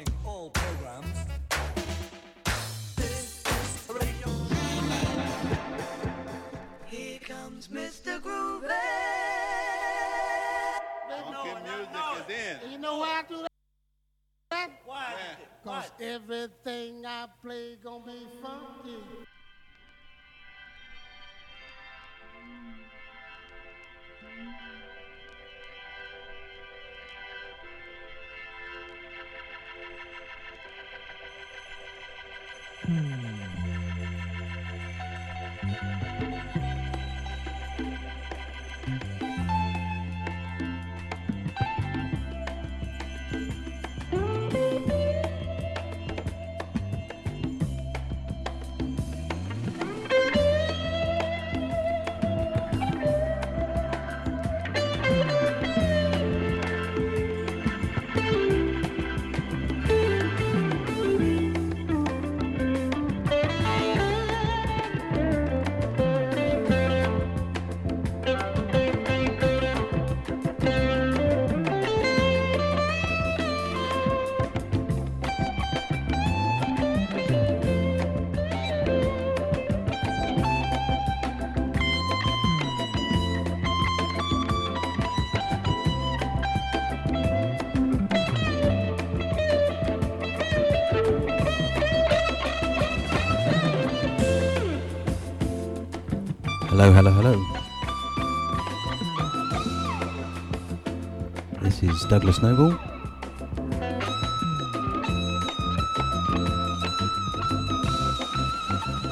Interrupting all programs. This is Radio Here comes Mr. Groovy. Funky music is in. You know why I do that? Why? Cause everything I play gonna be funky. Hello, hello, hello. This is Douglas Noble.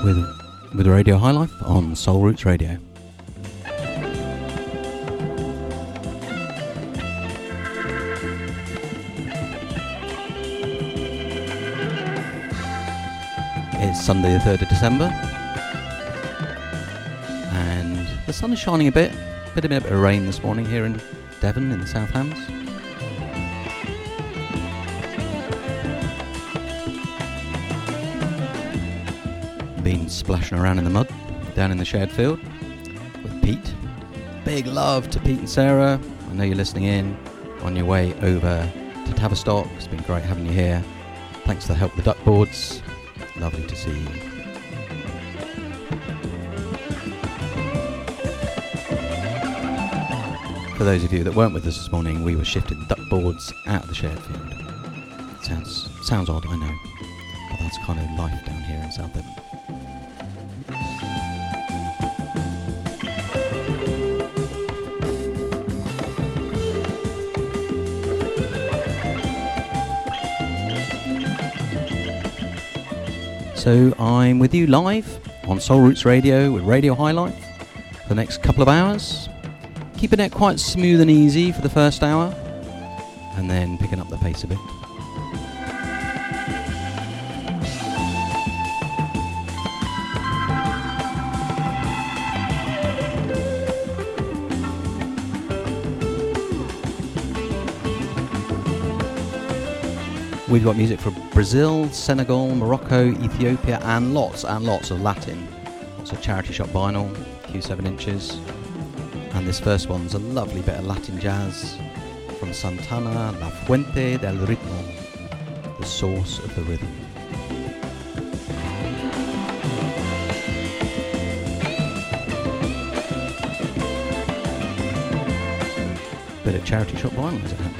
With with Radio High Life on Soul Roots Radio. It's Sunday the 3rd of December sun is shining a bit. Bit a bit of rain this morning here in Devon in the South Hams. Been splashing around in the mud down in the shared field with Pete. Big love to Pete and Sarah. I know you're listening in on your way over to Tavistock. It's been great having you here. Thanks for the help with the duck boards. Lovely to see you. For those of you that weren't with us this morning, we were shifting duck boards out of the shared field. Sounds sounds odd, I know, but that's kind of life down here in South Devon. So I'm with you live on Soul Roots Radio with Radio High Life for the next couple of hours keeping it quite smooth and easy for the first hour, and then picking up the pace a bit. We've got music from Brazil, Senegal, Morocco, Ethiopia, and lots and lots of Latin. Lots of charity shop vinyl, Q7 inches, and this first one's a lovely bit of Latin jazz from Santana, La Fuente del Ritmo, the source of the rhythm. Bit of charity shop vinyl as it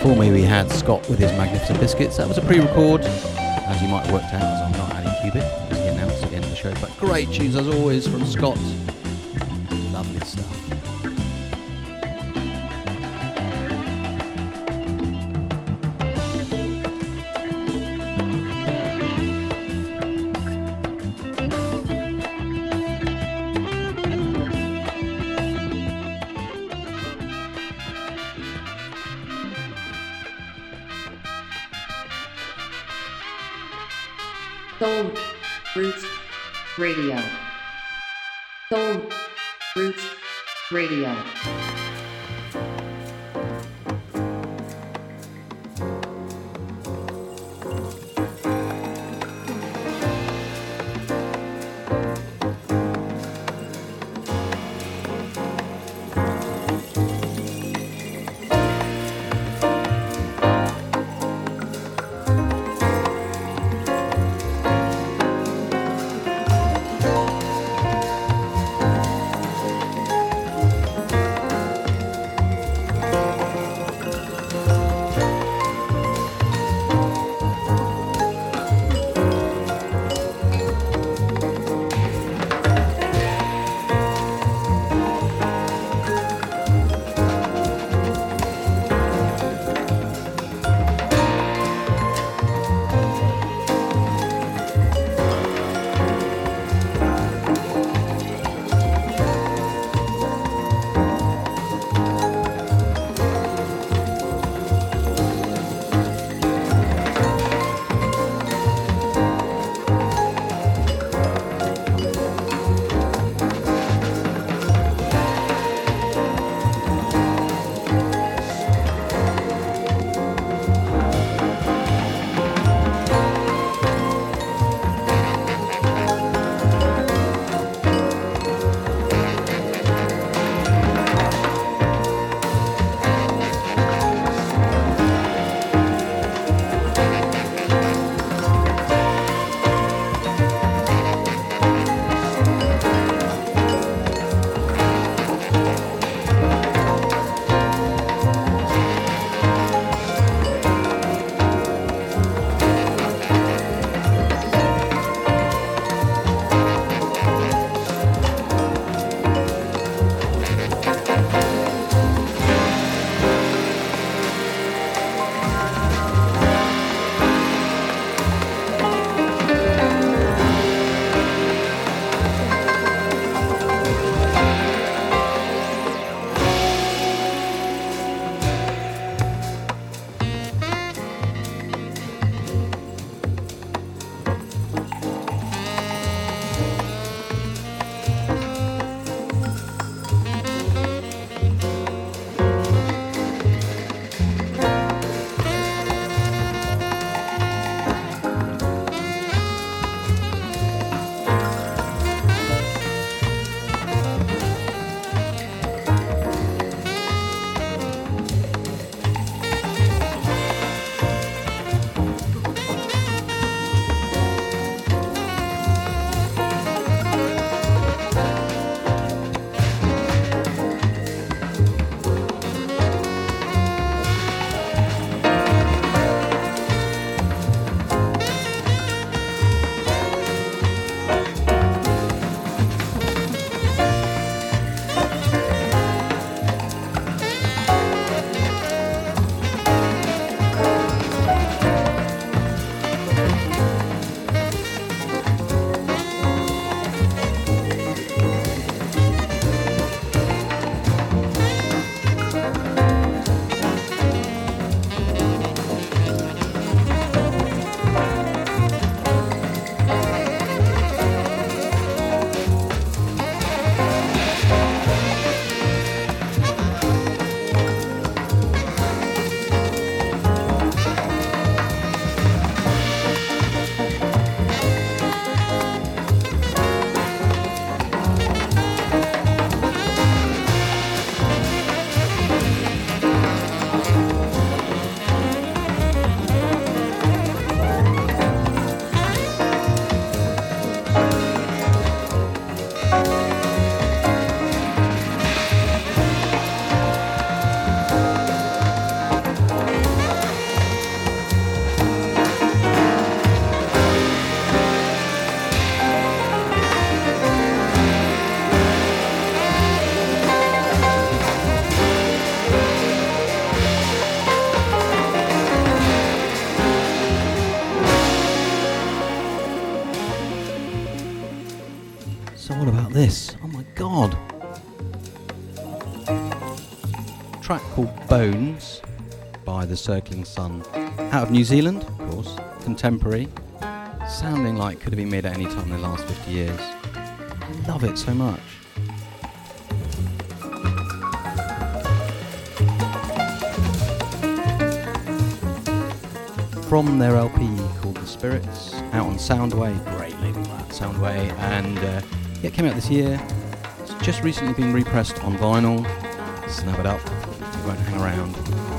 before me we had Scott with his Magnificent Biscuits. That was a pre-record, as you might have worked out, as I'm not Ali Cubic, as he announced at the end of the show. But great tunes as always from Scott. The Circling Sun. Out of New Zealand, of course. Contemporary. Sounding like could have been made at any time in the last 50 years. I love it so much. From their LP called The Spirits, out on Soundway, great label that, Soundway, and uh, yeah, it came out this year. It's just recently been repressed on vinyl. Snap it up, it won't hang around.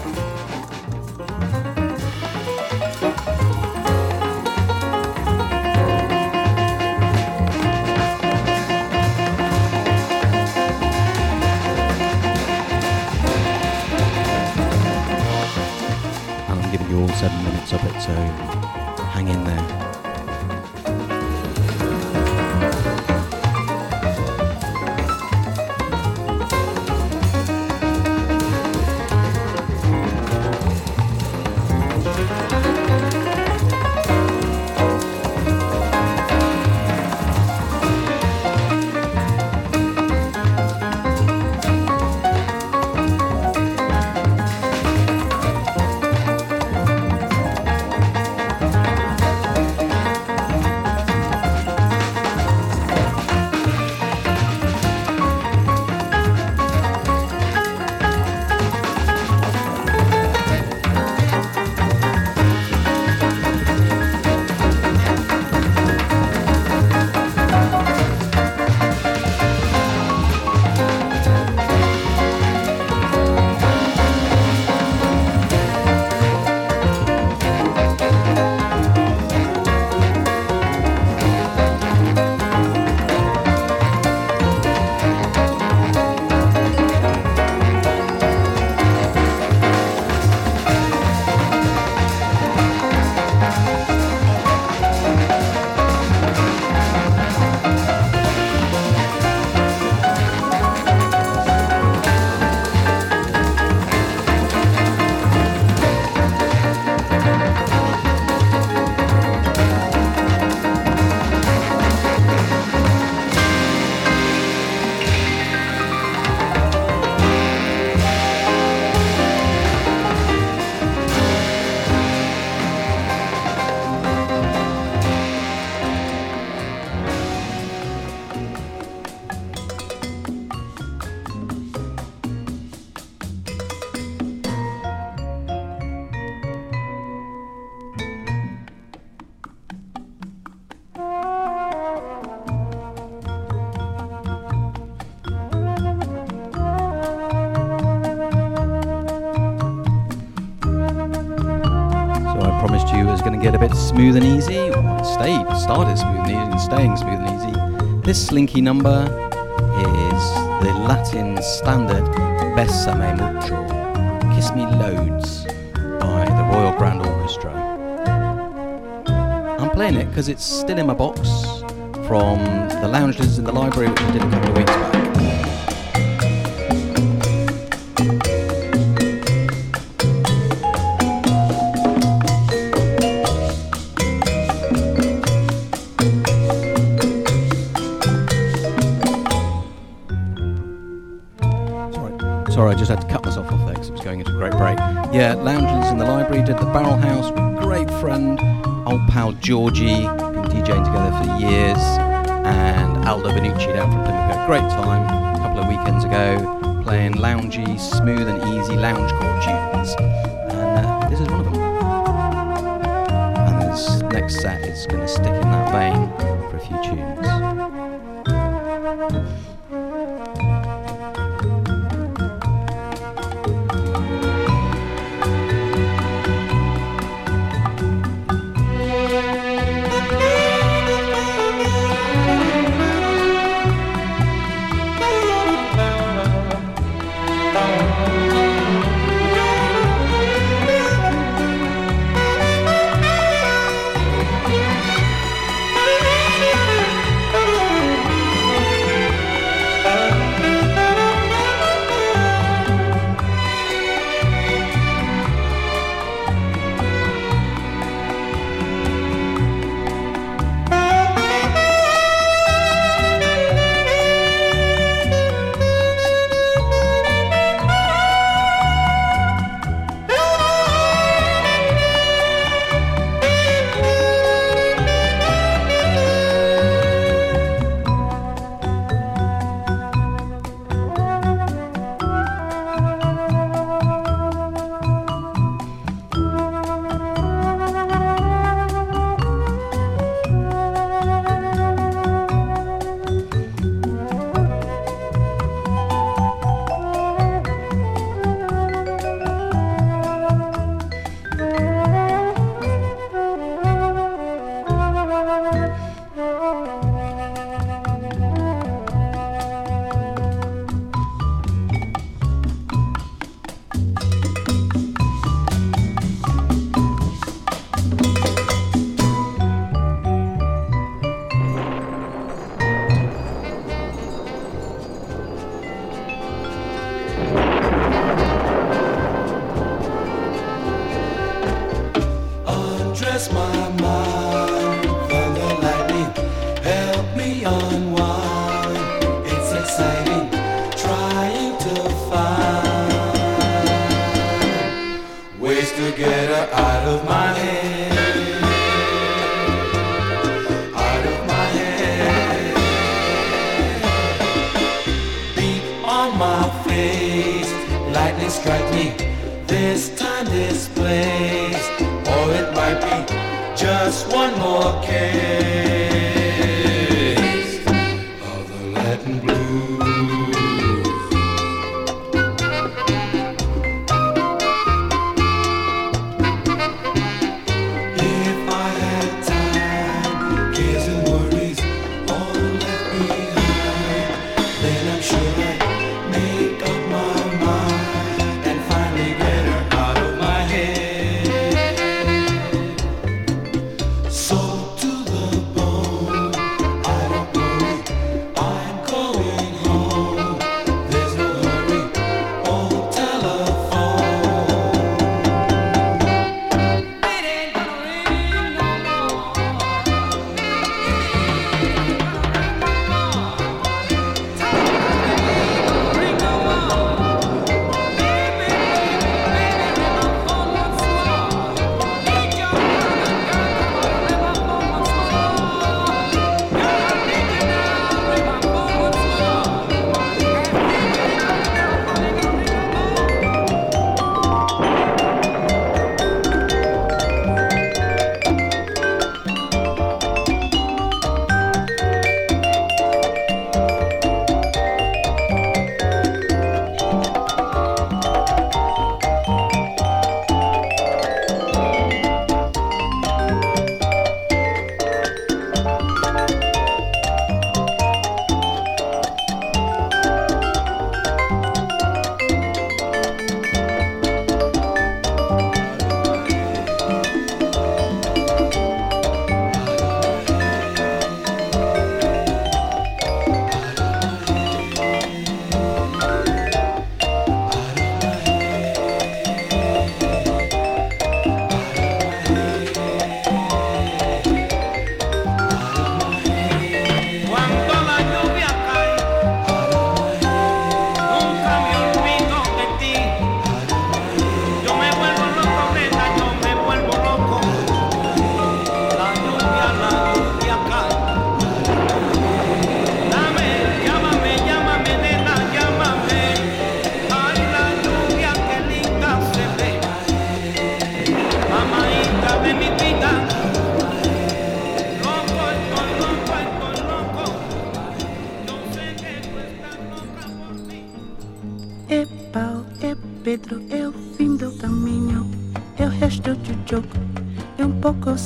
Smooth and easy. It stayed, started smooth and easy and staying smooth and easy. This slinky number is the Latin standard Besame Mucho, Kiss Me Loads by the Royal Grand Orchestra. I'm playing it because it's still in my box from the lounges in the library which I did a couple of weeks back. Library did the Barrel House with great friend, old pal Georgie, been DJing together for years, and Aldo Benucci down from Plymouth. Had a Great time a couple of weekends ago, playing loungy, smooth and easy lounge loungecore tunes. And uh, this is one of them. And this next set is going to stick in that vein for a few tunes.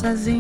Sozinho.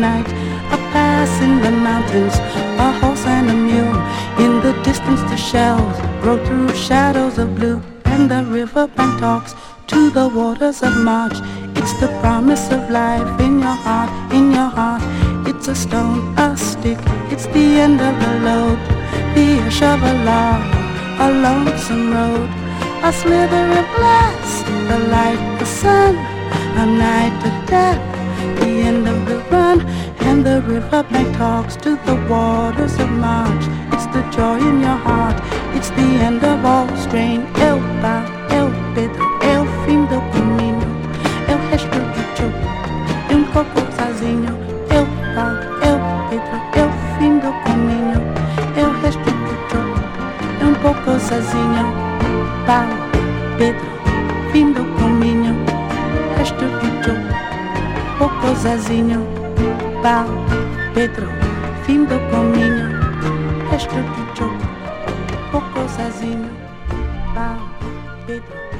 Night. A pass in the mountains, a horse and a mule. In the distance, the shells grow through shadows of blue, and the riverbank talks to the waters of March. It's the promise of life in your heart, in your heart. It's a stone, a stick, it's the end of the load. Be a shoveler, a lonesome road. A slither of glass, the light, the sun, a night of death, the end of the run. And the riverbank talks to the waters of March. It's the joy in your heart, it's the end of all strain. El Pau, El Pedro, El fim do caminho, El resto do jogo, e um pouco sozinho. El Pau, El Pedro, El fim do caminho, El resto do jogo, e um pouco sozinho. Pau, Pedro, sozinho. Pau, Pedro, fim do caminho, resto do jogo, pouco sozinho. Pau, Pedro,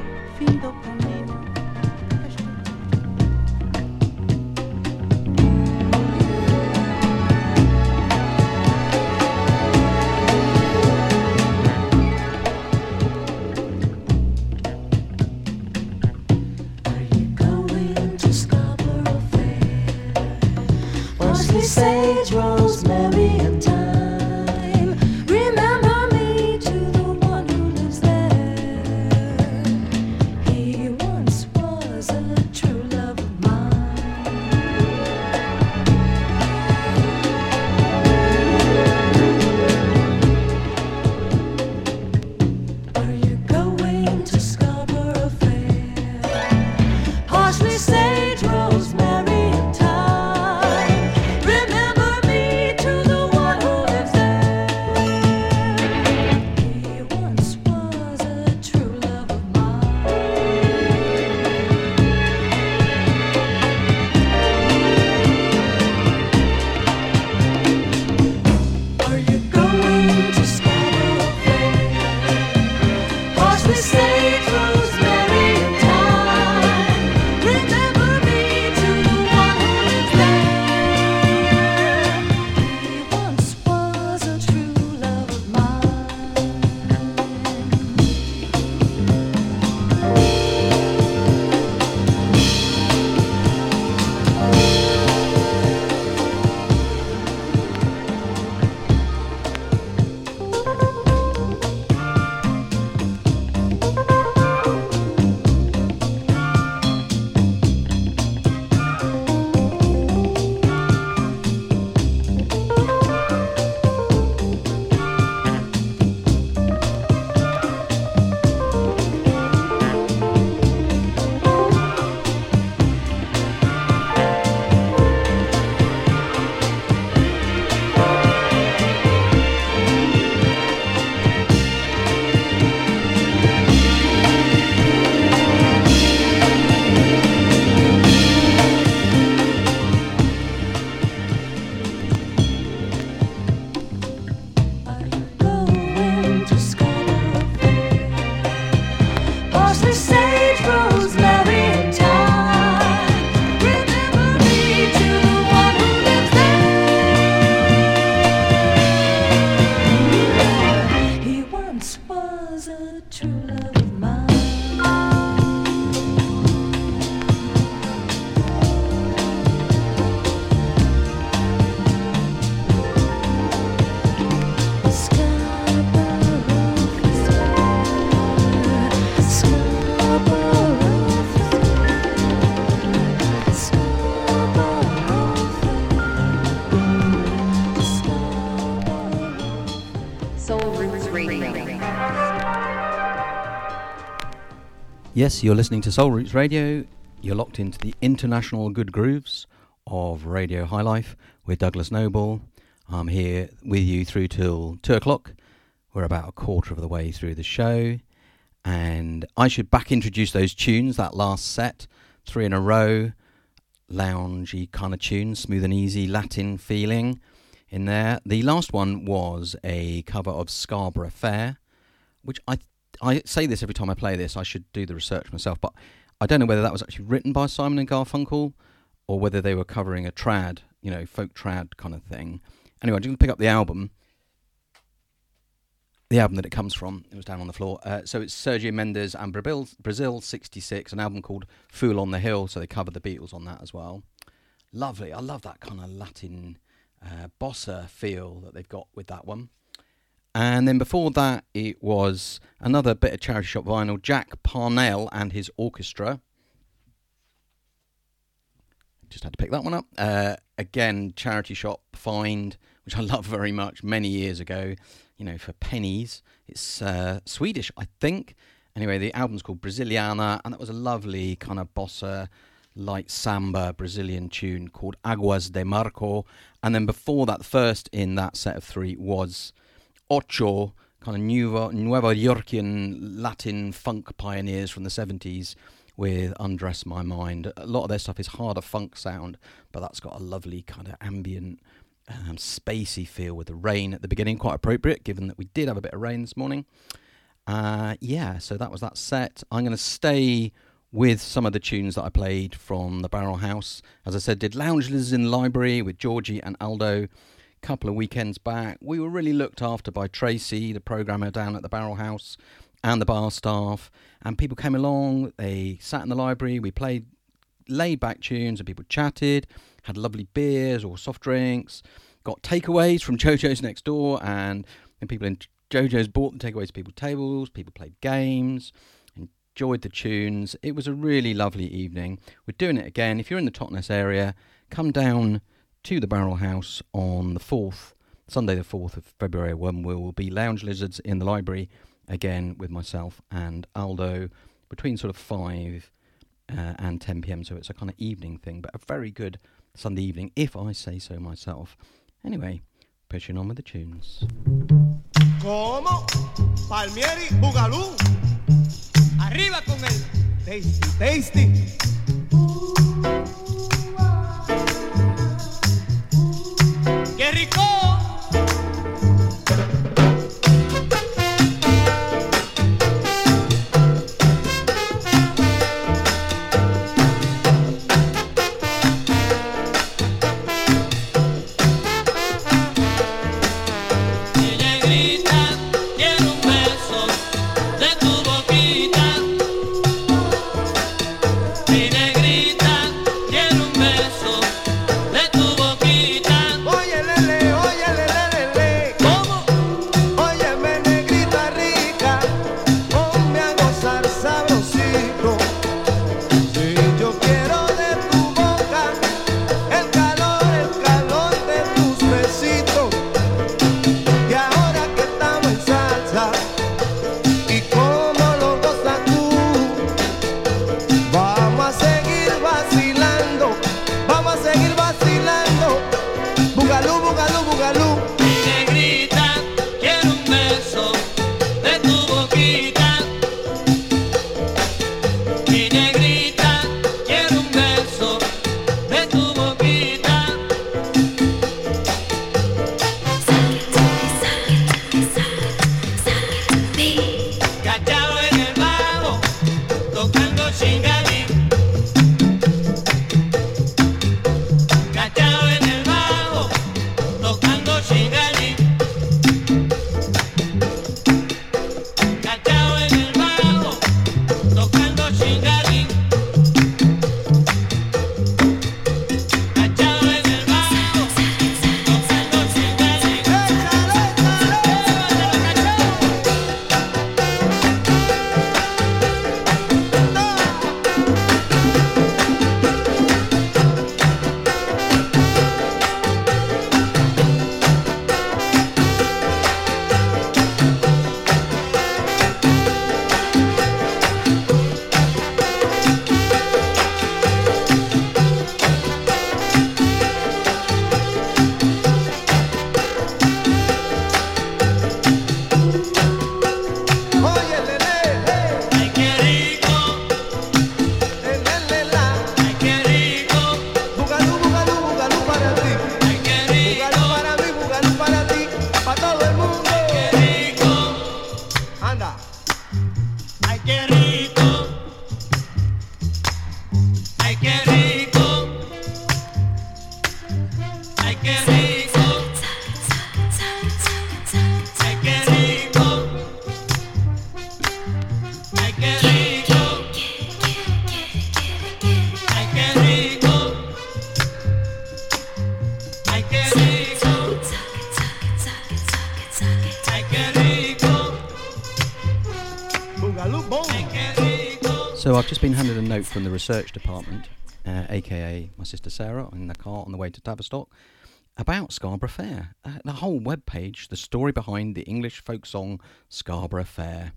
Yes, you're listening to Soul Roots Radio. You're locked into the international good grooves of Radio High Life with Douglas Noble. I'm here with you through till two o'clock. We're about a quarter of the way through the show. And I should back introduce those tunes, that last set, three in a row. loungy kind of tune, smooth and easy Latin feeling in there. The last one was a cover of Scarborough Fair, which I I say this every time I play this. I should do the research myself, but I don't know whether that was actually written by Simon and Garfunkel or whether they were covering a trad, you know, folk trad kind of thing. Anyway, I'm just going to pick up the album. The album that it comes from, it was down on the floor. Uh, so it's Sergio Mendes and Brazil, Brasil 66, an album called Fool on the Hill. So they covered the Beatles on that as well. Lovely. I love that kind of Latin uh, bossa feel that they've got with that one. And then before that, it was another bit of charity shop vinyl, Jack Parnell and his orchestra. Just had to pick that one up. Uh, again, charity shop find, which I love very much, many years ago, you know, for pennies. It's uh, Swedish, I think. Anyway, the album's called Brasiliana, and that was a lovely kind of bossa, light samba Brazilian tune called Aguas de Marco. And then before that, the first in that set of three was Ocho, kind of Nueva, Nueva Yorkian Latin funk pioneers from the 70s with Undress My Mind. A lot of their stuff is harder funk sound, but that's got a lovely kind of ambient, um, spacey feel with the rain at the beginning. Quite appropriate, given that we did have a bit of rain this morning. Uh, yeah, so that was that set. I'm going to stay with some of the tunes that I played from the Barrel House. As I said, did Lounge Lizards in Library with Georgie and Aldo couple of weekends back. We were really looked after by Tracy, the programmer down at the Barrel House, and the bar staff. And people came along, they sat in the library, we played laid back tunes, and people chatted, had lovely beers or soft drinks, got takeaways from JoJo's next door, and, and people in JoJo's bought the takeaways to people's tables, people played games enjoyed the tunes. It was a really lovely evening. We're doing it again. If you're in the Totnes area, come down to the Barrel House on the 4th, Sunday the 4th of February, when we will be Lounge Lizards in the library again with myself and Aldo between sort of 5 uh, and 10 pm. So it's a kind of evening thing, but a very good Sunday evening, if I say so myself. Anyway, pushing on with the tunes. ¿Cómo? Palmieri, Bugalú. Arriba con el tasty, tasty. Rico! So I've just been handed a note from the research department, uh, aka my sister Sarah, in the car on the way to Tavistock, about Scarborough Fair. Uh, the whole web page, the story behind the English folk song Scarborough Fair.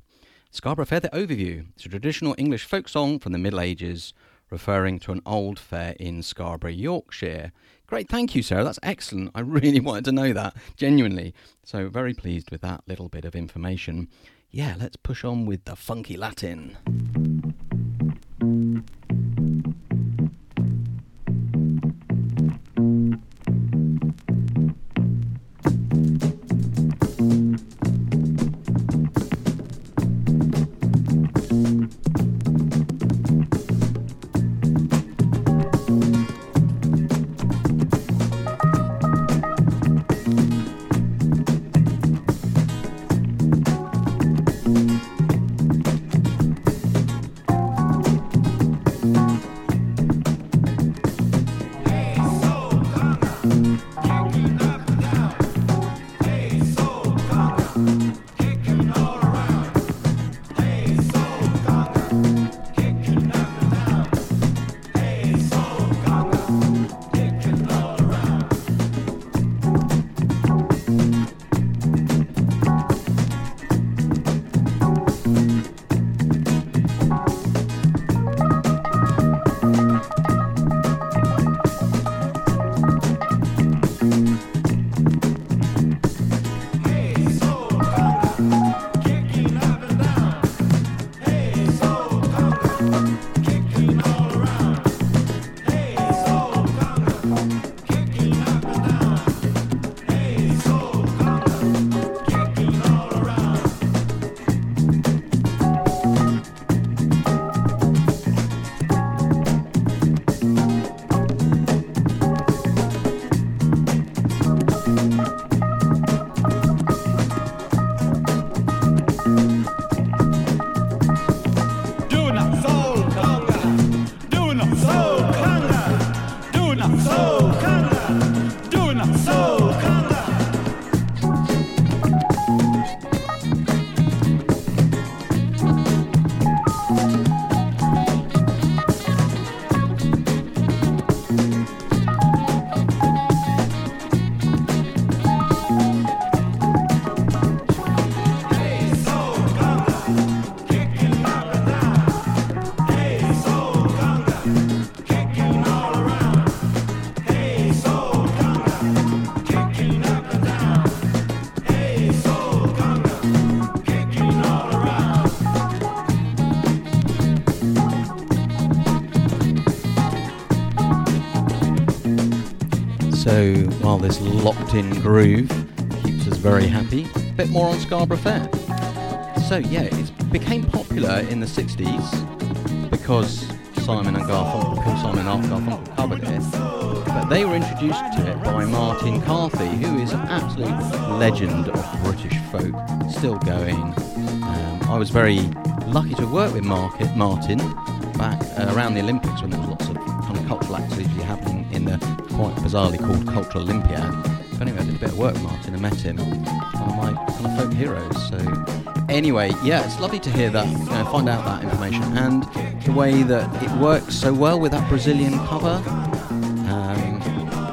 Scarborough Fair, the overview. It's a traditional English folk song from the Middle Ages, referring to an old fair in Scarborough, Yorkshire. Great, thank you, Sarah. That's excellent. I really wanted to know that, genuinely. So, very pleased with that little bit of information. Yeah, let's push on with the funky Latin. While this locked in groove keeps us very happy, a bit more on Scarborough Fair. So yeah, it became popular in the 60s because Simon and Garfunkel, Simon and Garfunkel covered it. But they were introduced to it by Martin Carthy, who is an absolute legend of British folk, still going. Um, I was very lucky to work with Martin back uh, around the Olympics when there was lots of kind of cultural activity happening the quite bizarrely called Cultural Olympiad. But anyway, I did a bit of work Martin and met him. One of my kind of folk heroes. So anyway, yeah, it's lovely to hear that, you know, find out that information and the way that it works so well with that Brazilian cover. Um,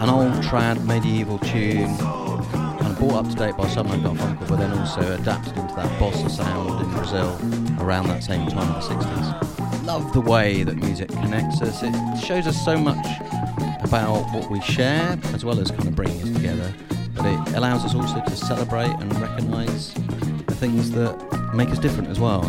an old trad medieval tune, kind of brought up to date by Simon and Garfunkel, but then also adapted into that bossa sound in Brazil around that same time in the 60s. Love the way that music connects us. It shows us so much about what we share, as well as kind of bringing us together. But it allows us also to celebrate and recognise the things that make us different as well.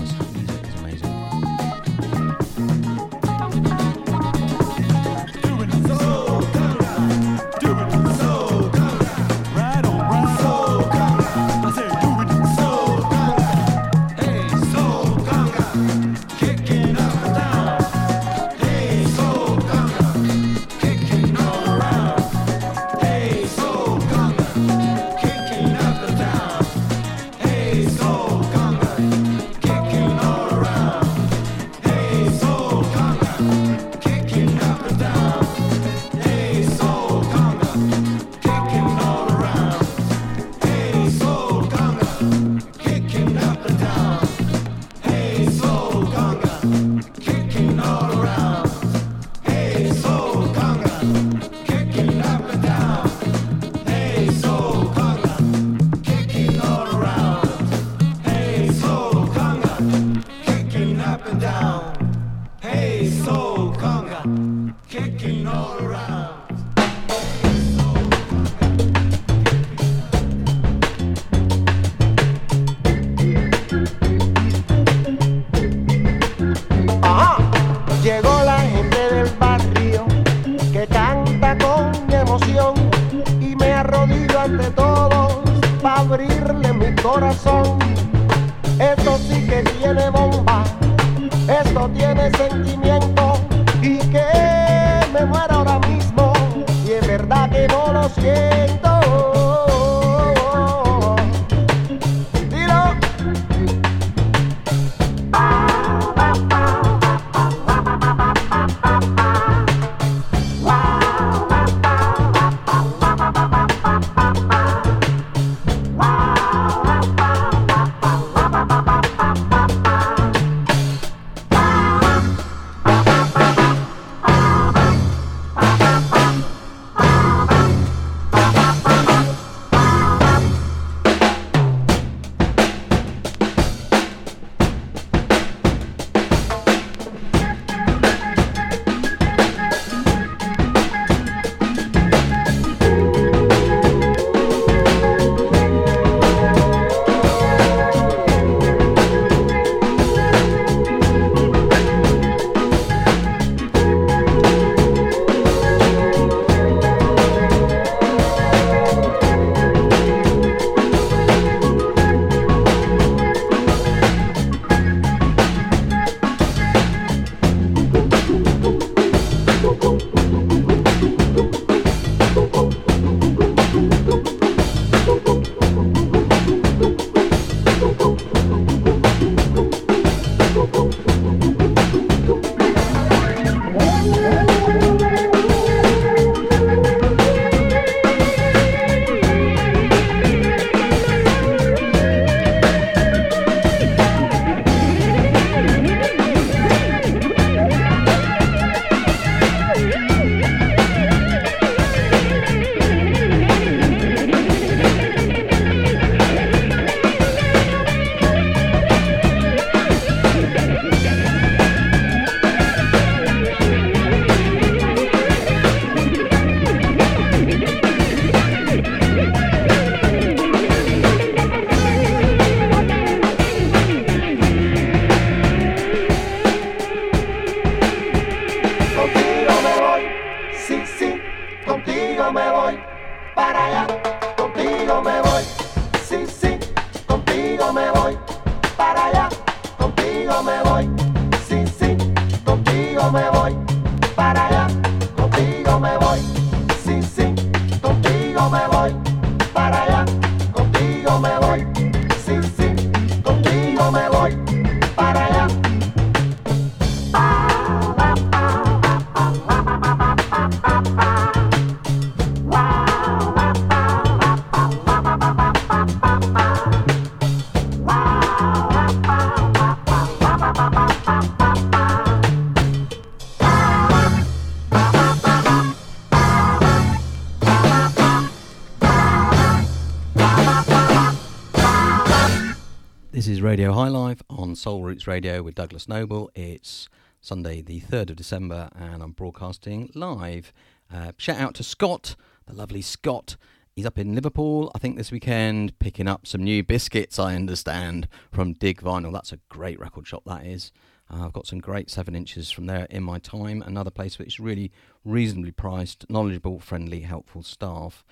Soul Roots Radio with Douglas Noble. It's Sunday, the 3rd of December, and I'm broadcasting live. Uh, shout out to Scott, the lovely Scott. He's up in Liverpool, I think, this weekend, picking up some new biscuits, I understand, from Dig Vinyl. That's a great record shop, that is. Uh, I've got some great 7 inches from there in my time. Another place which is really reasonably priced, knowledgeable, friendly, helpful staff.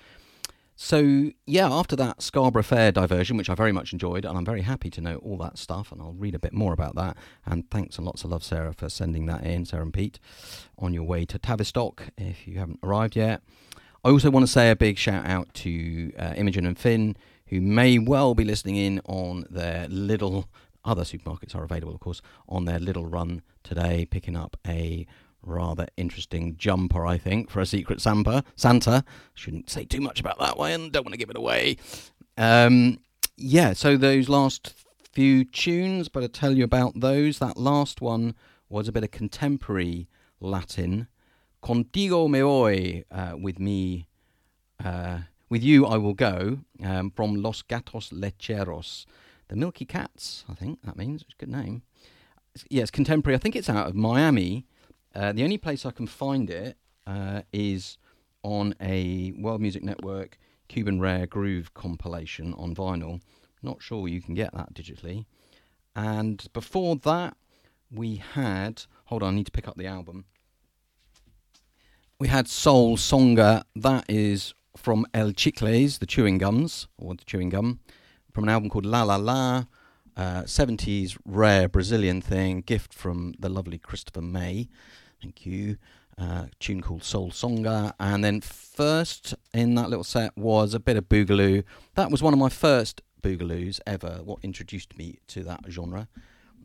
So, yeah, after that Scarborough Fair diversion, which I very much enjoyed, and I'm very happy to know all that stuff, and I'll read a bit more about that. And thanks and lots of love, Sarah, for sending that in, Sarah and Pete, on your way to Tavistock if you haven't arrived yet. I also want to say a big shout out to uh, Imogen and Finn, who may well be listening in on their little, other supermarkets are available, of course, on their little run today, picking up a rather interesting jumper, I think, for a Secret Santa. Santa. Shouldn't say too much about that one. Don't want to give it away. Um, yeah, so those last few tunes, but I'll tell you about those. That last one was a bit of contemporary Latin. Contigo me voy, uh, with me, uh, with you I will go, um, from Los Gatos Lecheros. The Milky Cats, I think that means. It's a good name. Yeah, contemporary. I think it's out of Miami. Uh, the only place I can find it uh, is on a World Music Network Cuban Rare Groove compilation on vinyl. Not sure you can get that digitally. And before that, we had. Hold on, I need to pick up the album. We had Soul Songa. That is from El Chicles, the chewing gums, or the chewing gum. from an album called La La La, uh, 70s rare Brazilian thing, gift from the lovely Christopher May. Thank you. Uh, tune called Soul Songa. And then first in that little set was a bit of Boogaloo. That was one of my first Boogaloos ever, what introduced me to that genre,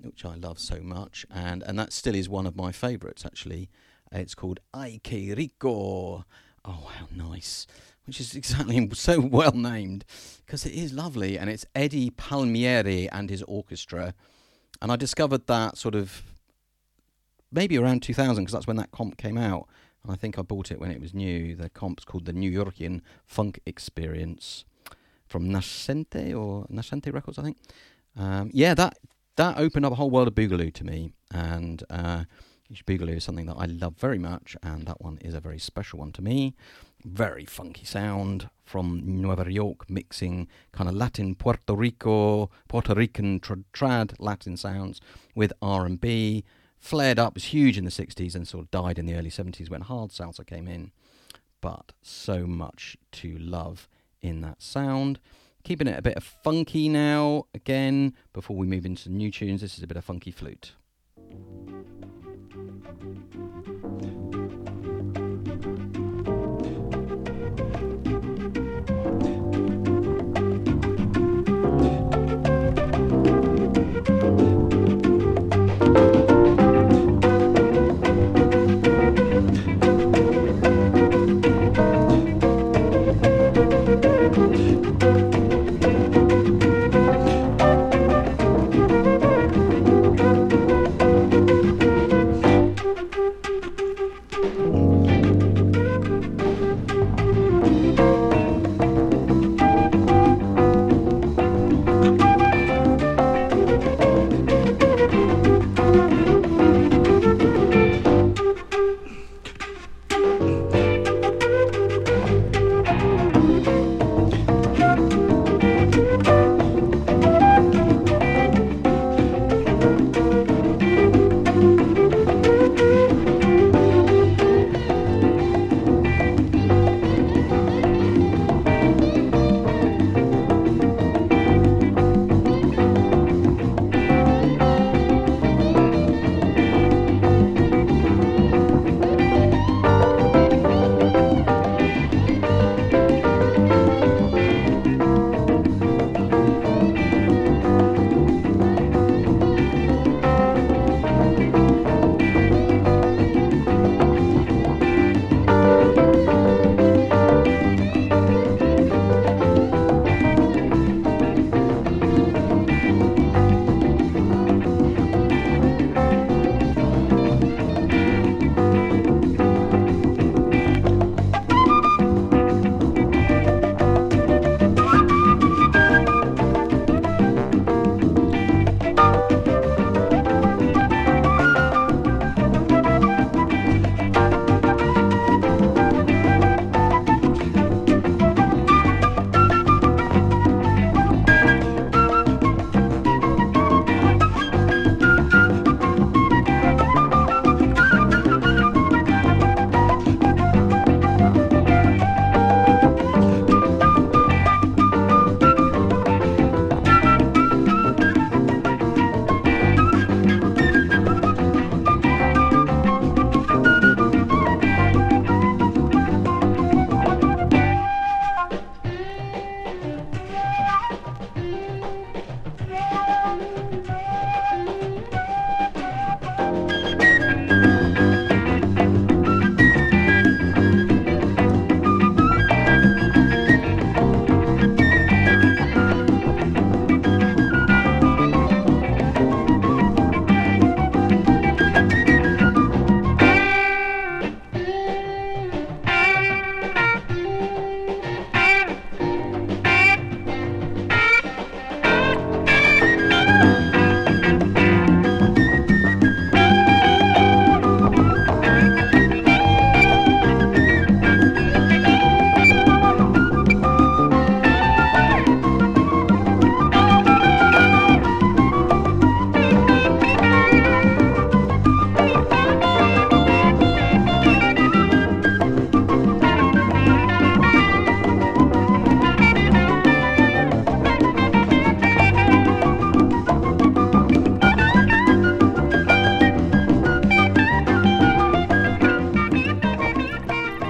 which I love so much. And, and that still is one of my favourites, actually. It's called Ay Que Rico. Oh, how nice. Which is exactly so well named because it is lovely. And it's Eddie Palmieri and his orchestra. And I discovered that sort of maybe around 2000 because that's when that comp came out. And I think I bought it when it was new. The comp's called the New Yorkian Funk Experience from Nascente or Nascente Records, I think. Um, yeah, that that opened up a whole world of Boogaloo to me. And uh, Boogaloo is something that I love very much. And that one is a very special one to me. Very funky sound from Nueva York, mixing kind of Latin Puerto Rico, Puerto Rican trad, trad Latin sounds with R&B flared up, was huge in the 60s and sort of died in the early 70s when hard salsa came in. But so much to love in that sound. Keeping it a bit of funky now, again, before we move into new tunes. This is a bit of funky flute.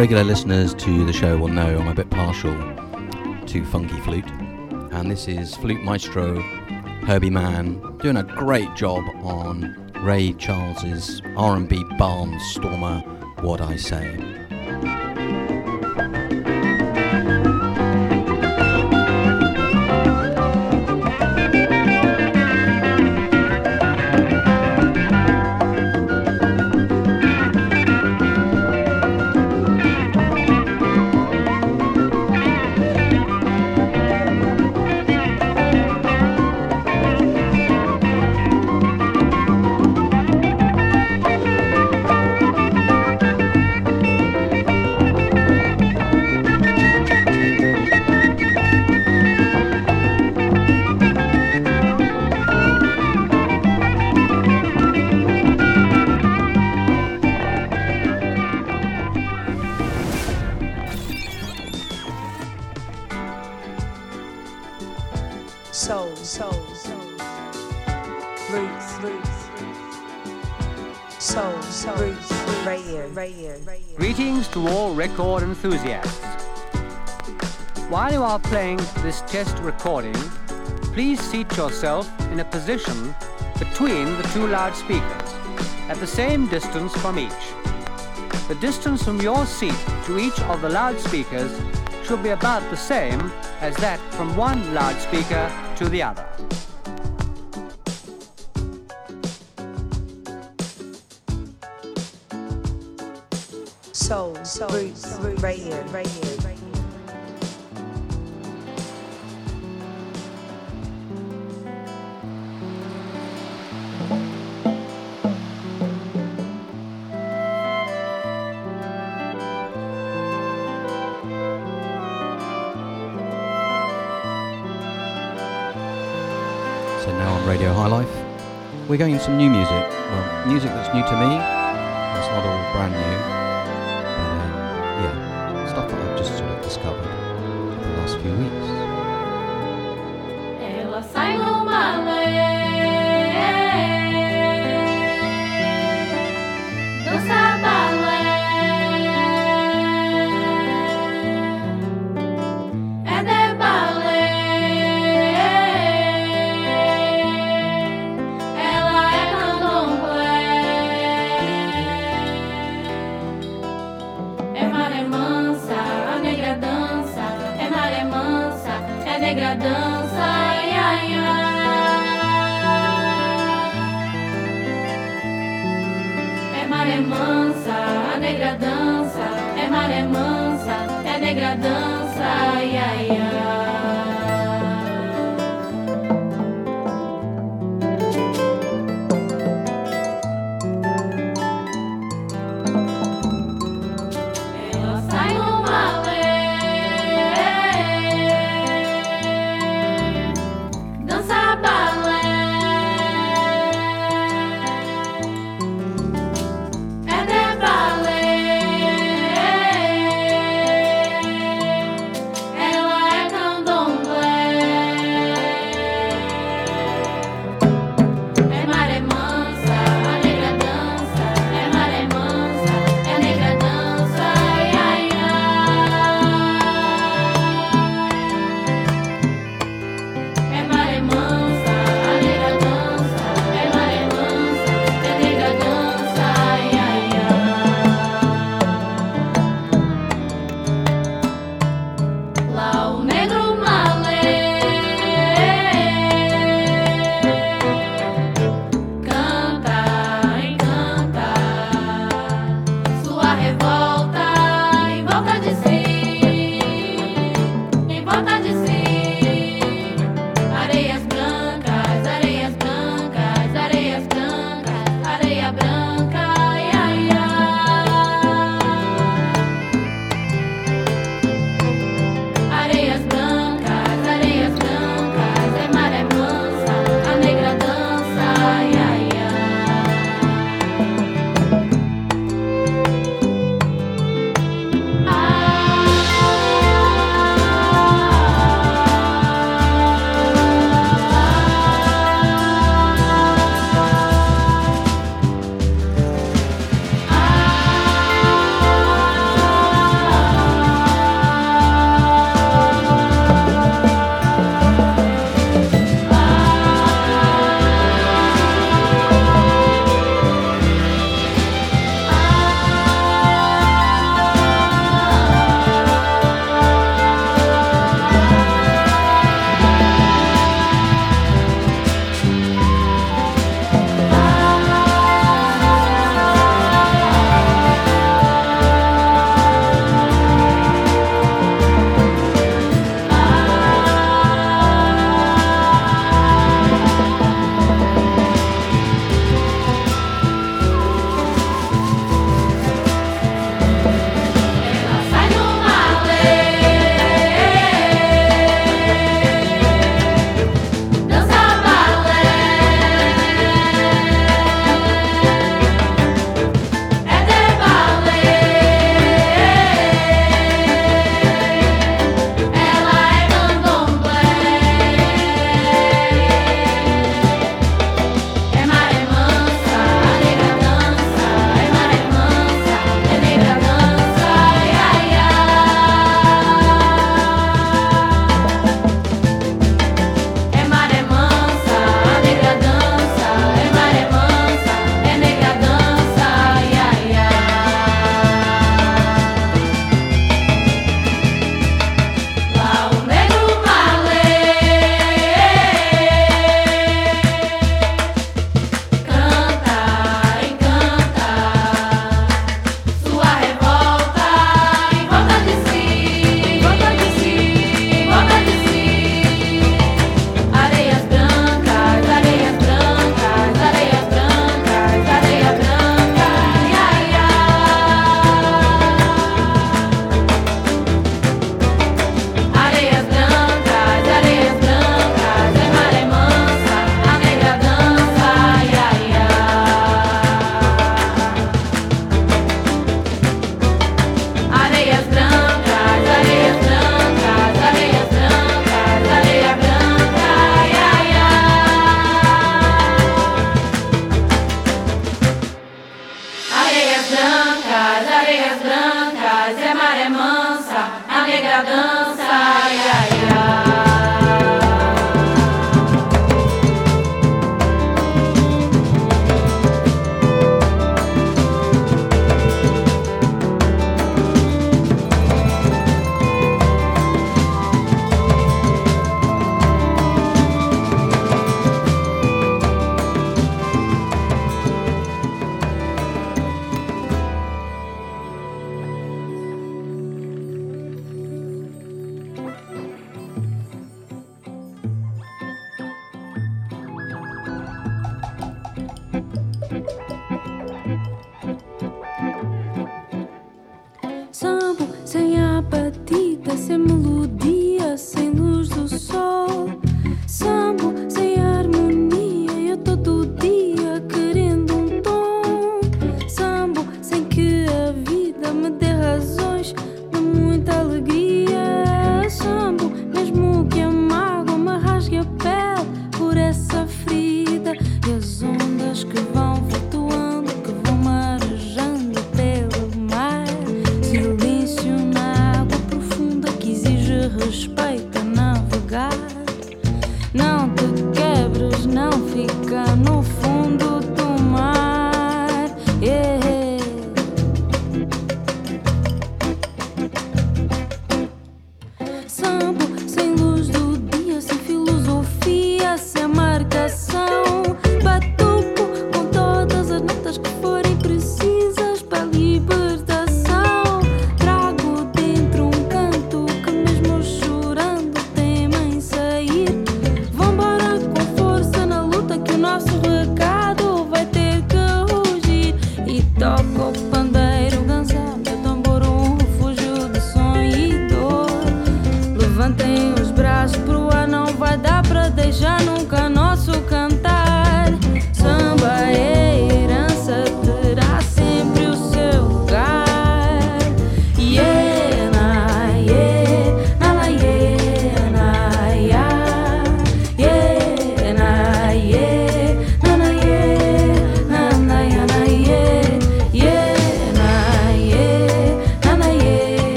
Regular listeners to the show will know I'm a bit partial to funky flute, and this is flute maestro Herbie Mann doing a great job on Ray Charles's R&B barnstormer "What I Say." This test recording, please seat yourself in a position between the two loudspeakers, at the same distance from each. The distance from your seat to each of the loudspeakers should be about the same as that from one loudspeaker to the other. soul, soul, roots, we're going some new music. Well, music that's new to me. It's not all brand new, but um, yeah, stuff that I've just sort of discovered over the last few weeks.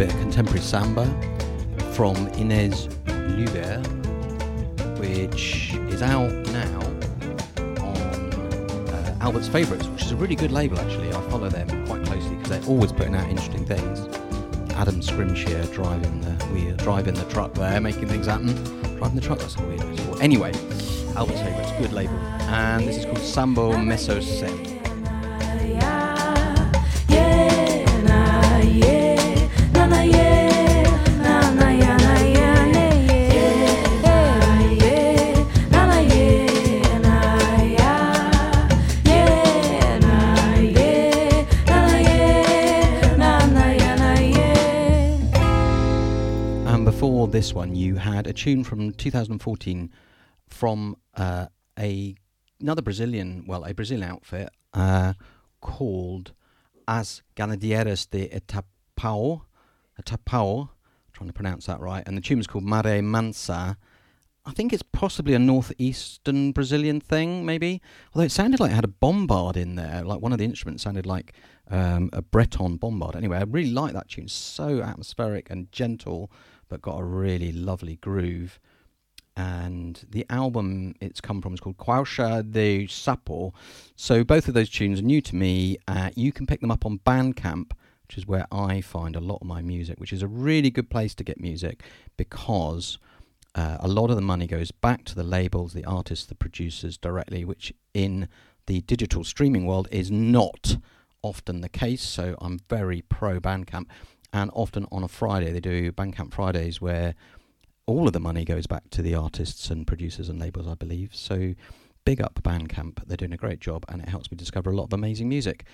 bit of contemporary samba from Inez Luber, which is out now on uh, Albert's Favourites, which is a really good label actually. I follow them quite closely because they're always putting out interesting things. Adam Scrimshire driving the wheel, driving the truck there, making things happen. Driving the truck, that's a weird metaphor. Anyway, Albert's Favourites, good label. And this is called Sambo Meso Sem. tune from 2014 from uh, a another Brazilian, well, a Brazilian outfit uh, called As Ganadieras de Etapao. Etapao, trying to pronounce that right. And the tune is called Mare Mansa. I think it's possibly a northeastern Brazilian thing, maybe. Although it sounded like it had a bombard in there, like one of the instruments sounded like um, a Breton bombard. Anyway, I really like that tune. So atmospheric and gentle but got a really lovely groove. And the album it's come from is called Quausha de Sapo. So both of those tunes are new to me. Uh, you can pick them up on Bandcamp, which is where I find a lot of my music, which is a really good place to get music because uh, a lot of the money goes back to the labels, the artists, the producers directly, which in the digital streaming world is not often the case. So I'm very pro Bandcamp. And often on a Friday, they do Bandcamp Fridays where all of the money goes back to the artists and producers and labels, I believe. So big up Bandcamp. They're doing a great job and it helps me discover a lot of amazing music.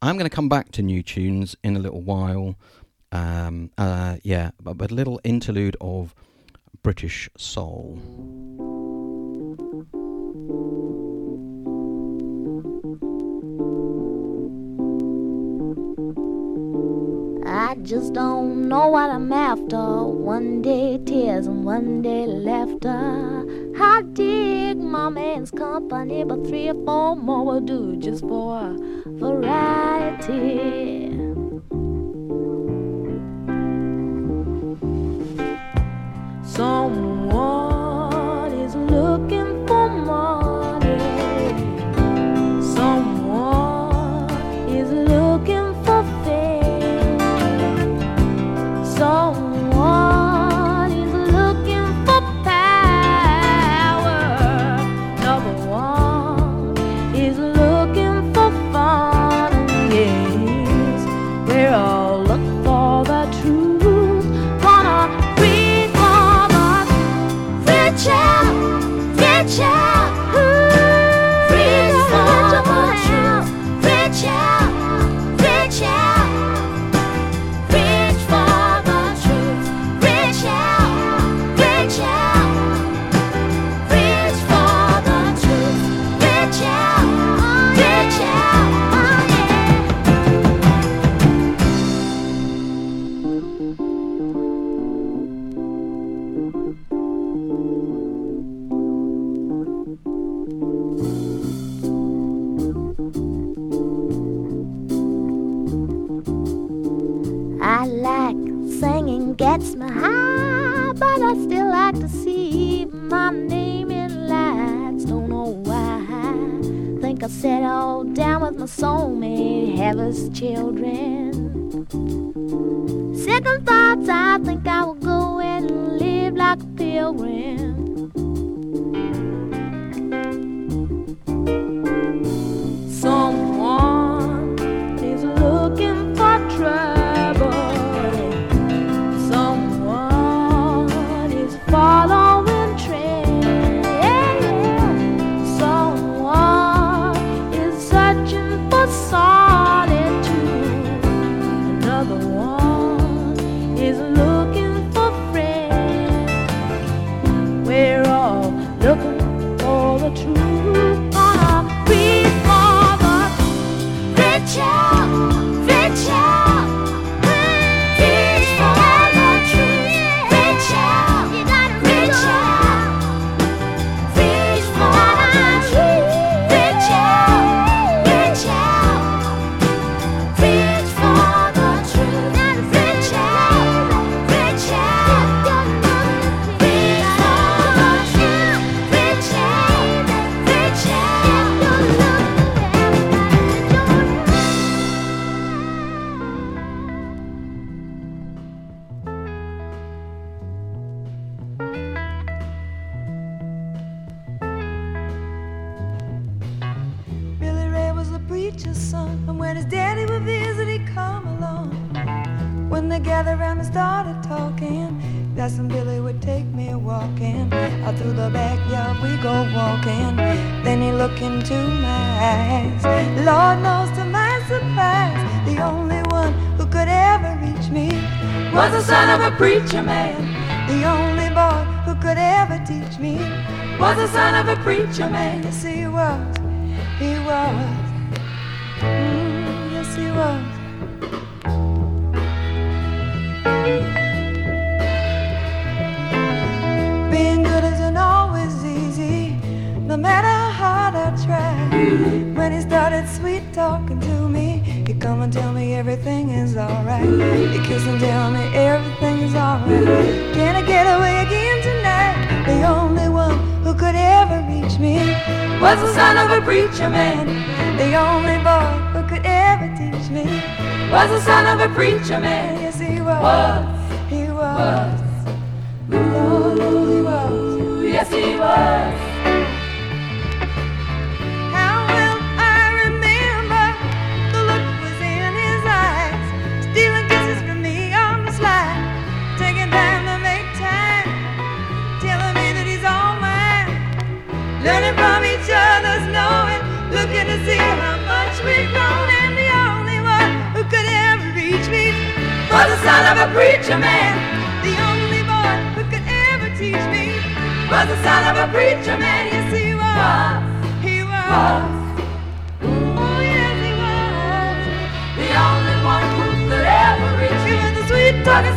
I'm going to come back to new tunes in a little while. Um, uh, yeah, but, but a little interlude of British soul. I just don't know what I'm after. One day tears and one day laughter. I dig my man's company, but three or four more will do just for variety. Someone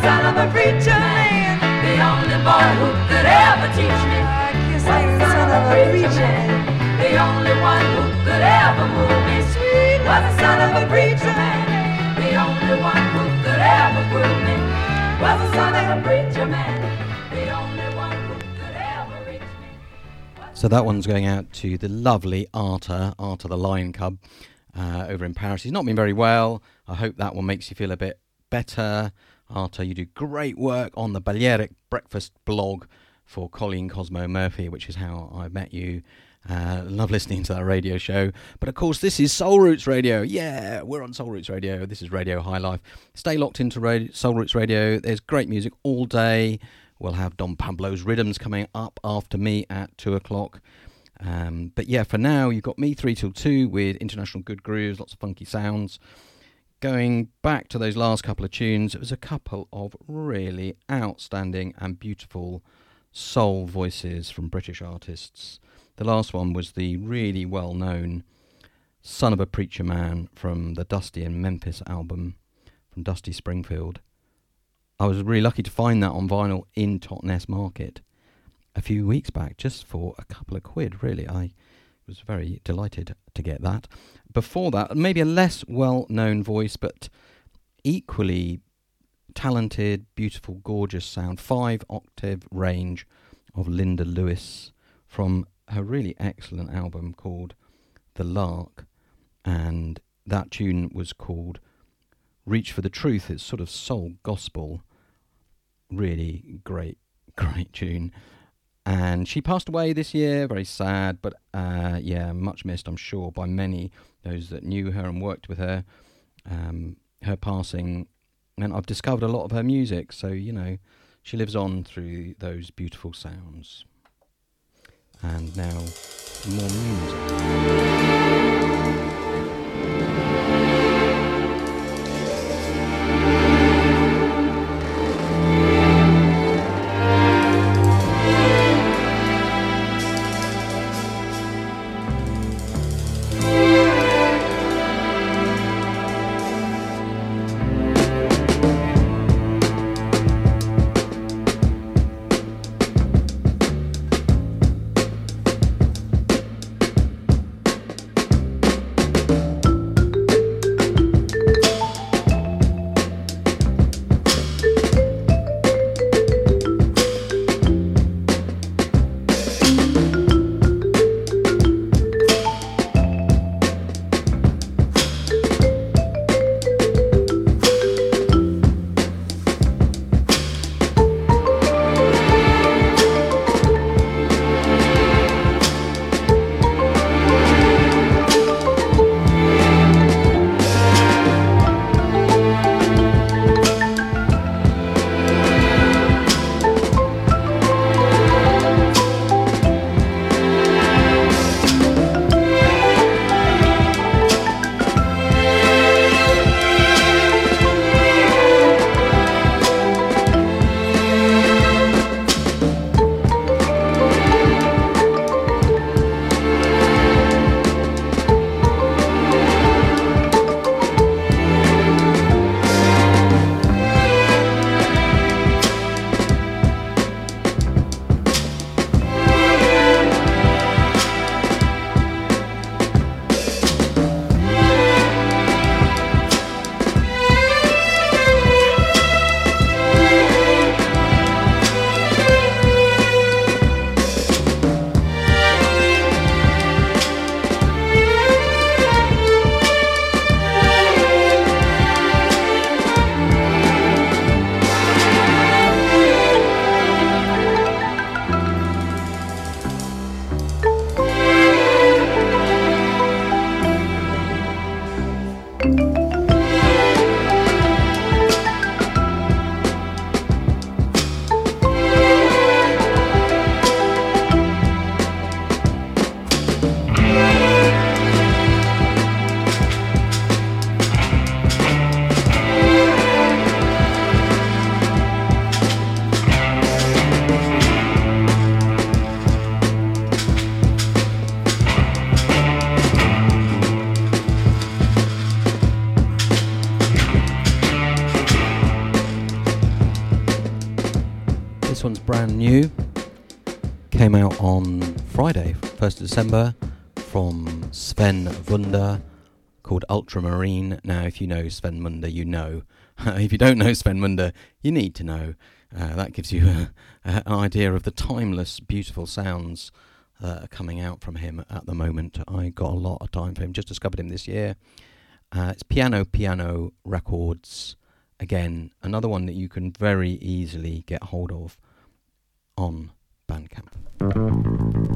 son of a preacher man. The only boy who could ever teach me was the son of a preacher man. The only one who could ever move me sweet was the son of a preacher man. The only one who could ever groove me was the son of a preacher man. The only one who could ever reach me. So that one's going out to the lovely Arta, Arta the Lion Cub, uh, over in Paris. He's not been very well. I hope that one makes you feel a bit better. Arta, you do great work on the Balearic Breakfast blog for Colleen Cosmo Murphy, which is how I met you. Uh, love listening to that radio show. But of course, this is Soul Roots Radio. Yeah, we're on Soul Roots Radio. This is Radio High Life. Stay locked into radio, Soul Roots Radio. There's great music all day. We'll have Don Pablo's Rhythms coming up after me at two o'clock. Um, but yeah, for now, you've got me three till two with international good grooves, lots of funky sounds. Going back to those last couple of tunes, it was a couple of really outstanding and beautiful soul voices from British artists. The last one was the really well known Son of a Preacher Man from the Dusty in Memphis album from Dusty Springfield. I was really lucky to find that on vinyl in Totnes Market a few weeks back just for a couple of quid, really. I was very delighted to get that. Before that, maybe a less well known voice, but equally talented, beautiful, gorgeous sound, five octave range of Linda Lewis from her really excellent album called The Lark. And that tune was called Reach for the Truth. It's sort of soul gospel. Really great, great tune. And she passed away this year, very sad, but uh, yeah, much missed, I'm sure, by many, those that knew her and worked with her. Um, her passing, and I've discovered a lot of her music, so you know, she lives on through those beautiful sounds. And now, more music. December, from Sven Wunder, called Ultramarine. Now, if you know Sven Wunder, you know. if you don't know Sven Wunder, you need to know. Uh, that gives you a, a, an idea of the timeless, beautiful sounds that are coming out from him at the moment. I got a lot of time for him, just discovered him this year. Uh, it's Piano Piano Records. Again, another one that you can very easily get hold of on Bandcamp.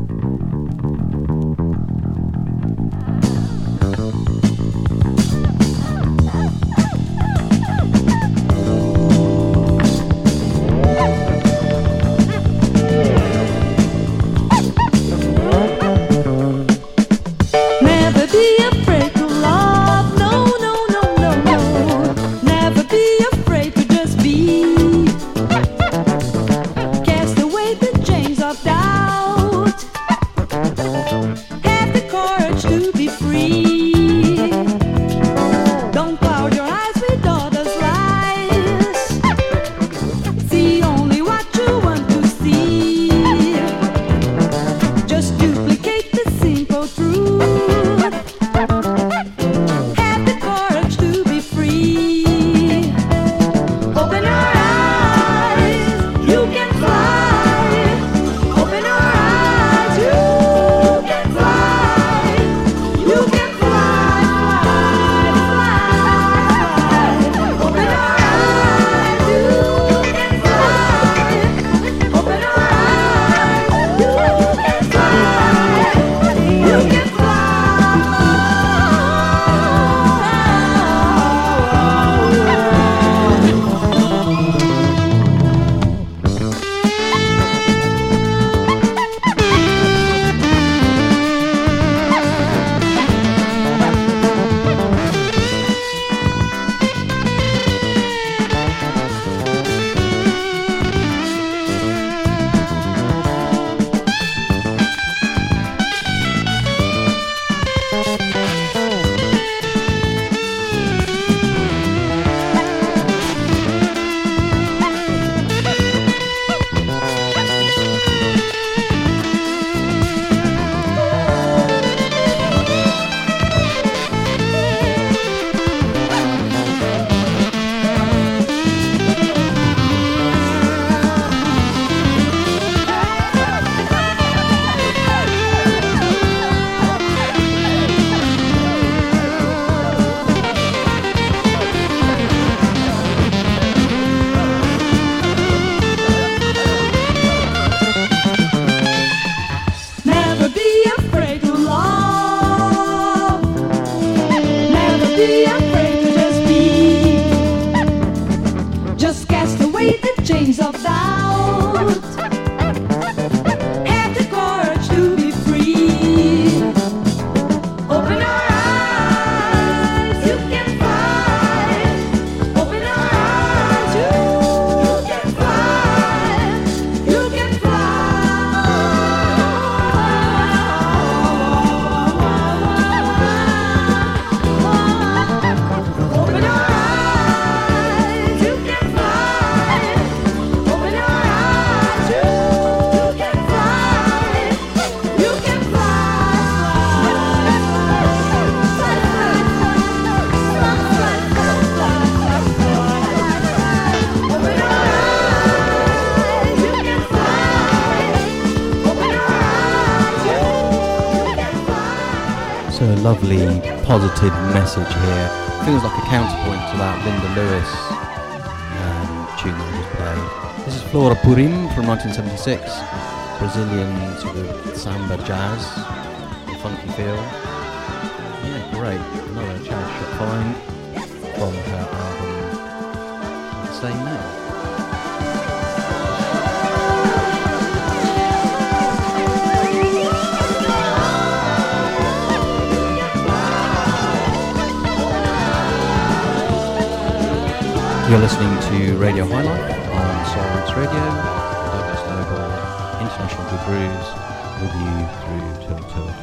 Positive message here. Feels like a counterpoint to that Linda Lewis um, tune that I just played. This is Flora Purim from 1976. Brazilian sort of samba jazz, funky feel. Yeah, great. Another charity shop find from her album same name. You're listening to Radio High Life on Roots Radio. Douglas Noble, International Good Grooves, with you through till two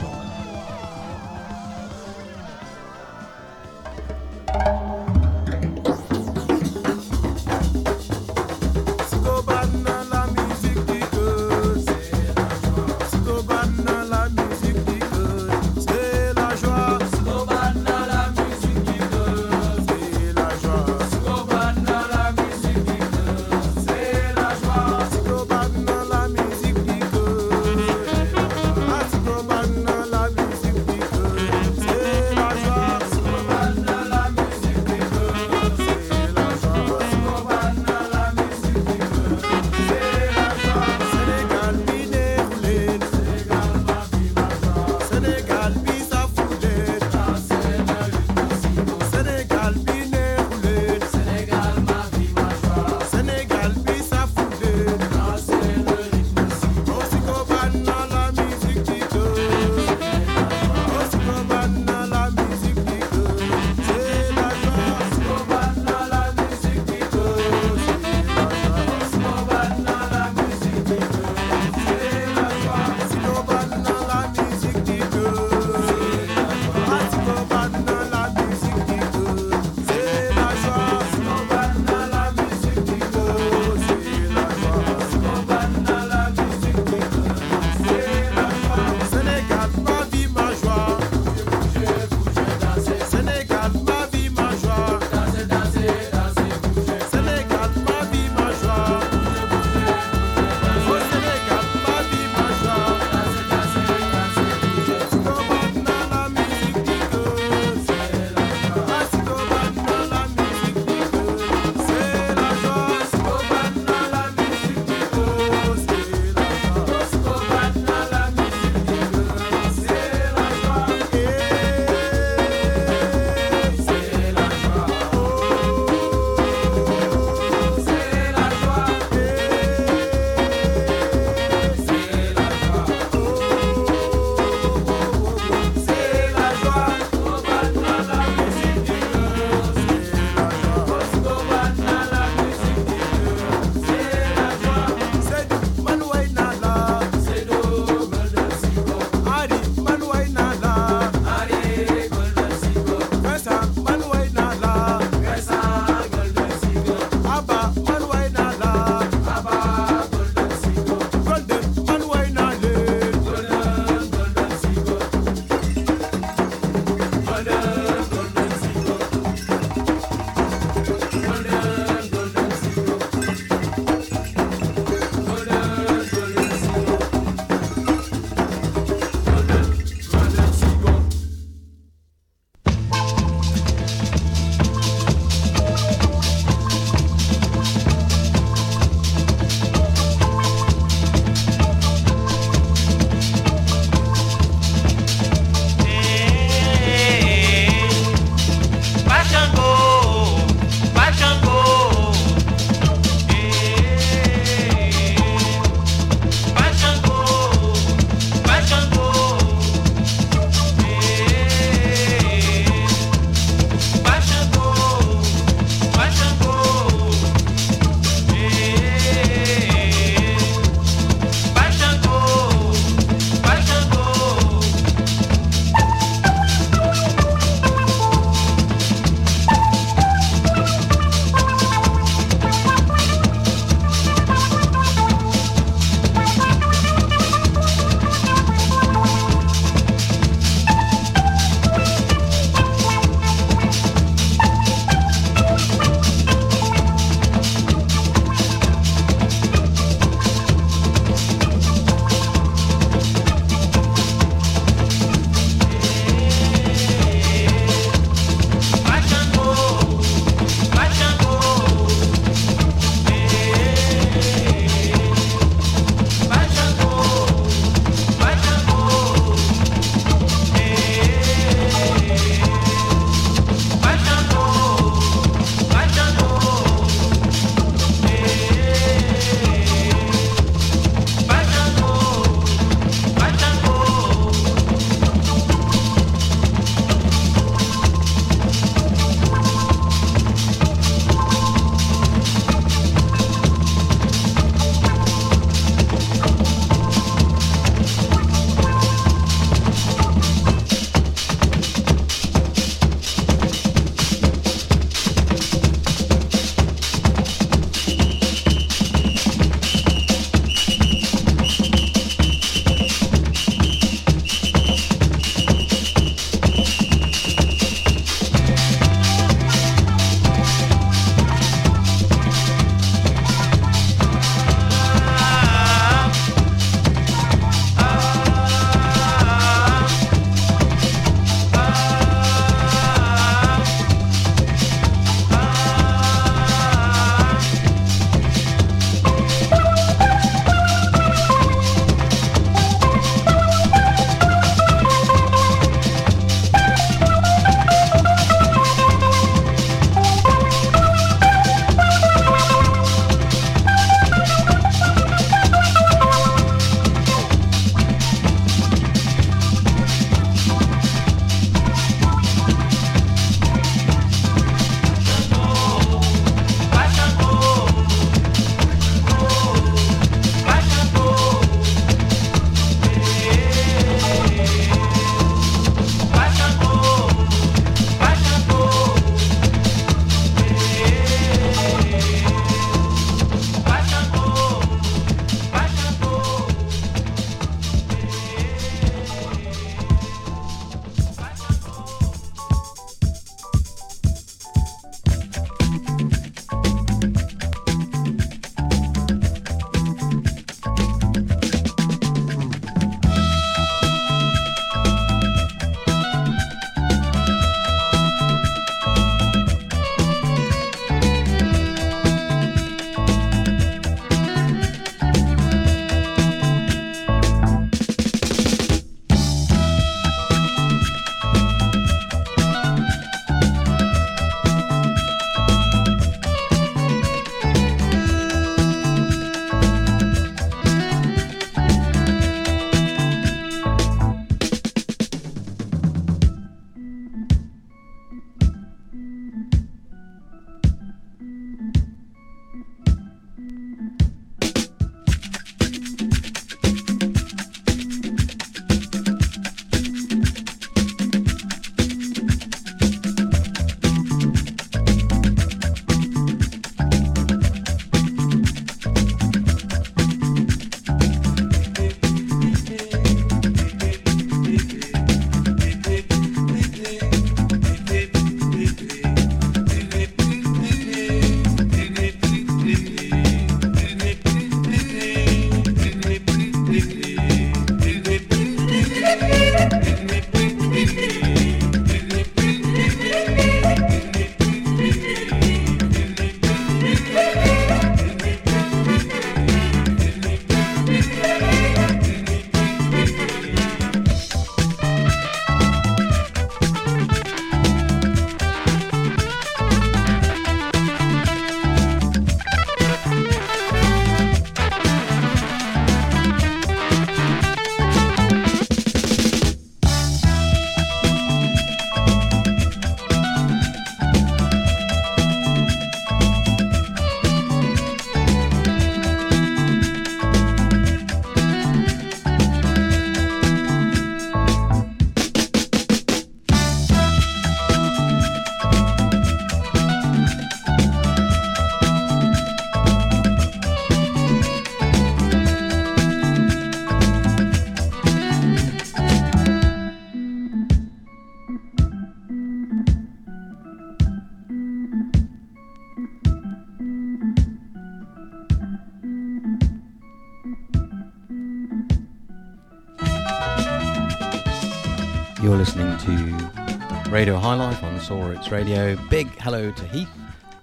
You're listening to Radio High Life on Soul Roots Radio. Big hello to Heath,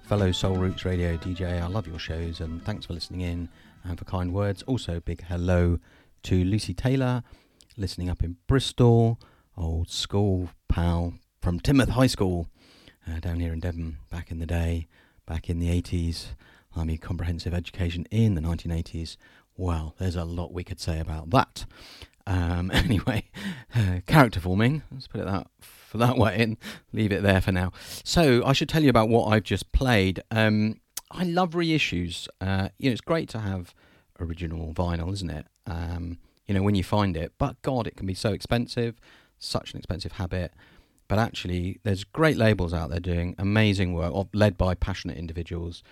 fellow Soul Roots Radio DJ. I love your shows and thanks for listening in and for kind words. Also, big hello to Lucy Taylor, listening up in Bristol, old school pal from Teignmouth High School uh, down here in Devon back in the day, back in the 80s. I mean, comprehensive education in the 1980s. Well, there's a lot we could say about that. Um, anyway, uh, character forming. Let's put it that for that way and leave it there for now. So I should tell you about what I've just played. Um, I love reissues. Uh, you know, it's great to have original vinyl, isn't it? Um, you know, when you find it. But God, it can be so expensive. Such an expensive habit. But actually, there's great labels out there doing amazing work, led by passionate individuals,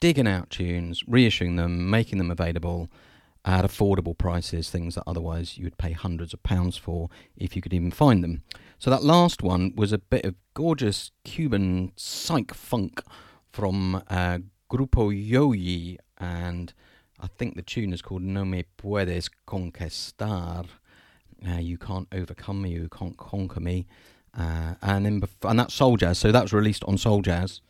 digging out tunes, reissuing them, making them available at affordable prices, things that otherwise you would pay hundreds of pounds for if you could even find them. So that last one was a bit of gorgeous Cuban psych funk from uh, Grupo Yoyi, and I think the tune is called No Me Puedes Conquistar. Uh, you can't overcome me, you can't conquer me. Uh, and then bef- and that's Soul Jazz. So that was released on Soul Jazz,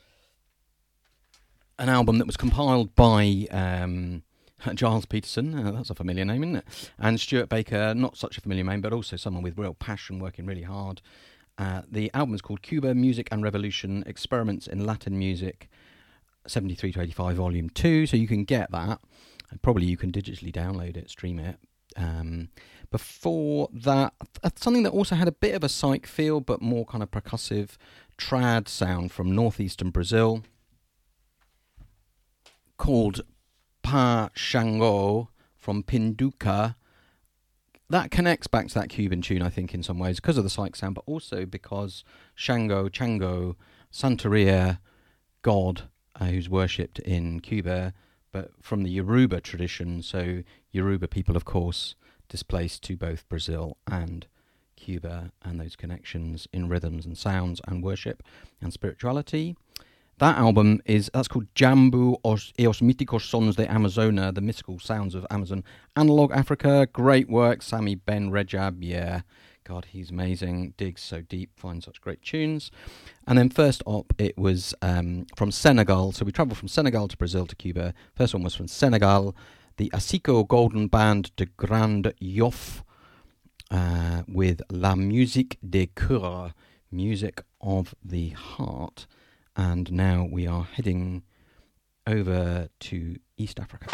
an album that was compiled by um, Gilles Peterson. Uh, that's a familiar name, isn't it? And Stuart Baker, not such a familiar name, but also someone with real passion, working really hard. Uh, the album is called Cuba Music and Revolution: Experiments in Latin Music, 73 to 85, Volume Two. So you can get that. Probably you can digitally download it, stream it. Um, before that, something that also had a bit of a psych feel, but more kind of percussive trad sound from northeastern Brazil, called Pa Shango from Pinduca. That connects back to that Cuban tune, I think, in some ways, because of the psych sound, but also because Shango, Chango, Santeria, God, uh, who's worshipped in Cuba, but from the Yoruba tradition. So, Yoruba people, of course, displaced to both Brazil and Cuba, and those connections in rhythms and sounds and worship and spirituality. That album is that's called Jambu os, e os míticos sons de Amazona, the mystical sounds of Amazon. Analog Africa, great work. Samy Ben Redjeb, yeah, God, he's amazing. Digs so deep, finds such great tunes. And then first up, it was um, from Senegal. So we travelled from Senegal to Brazil to Cuba. First one was from Senegal, the Asiko Golden Band de Grand Yoff uh, with La Musique des Cœurs, music of the heart. And now we are heading over to East Africa.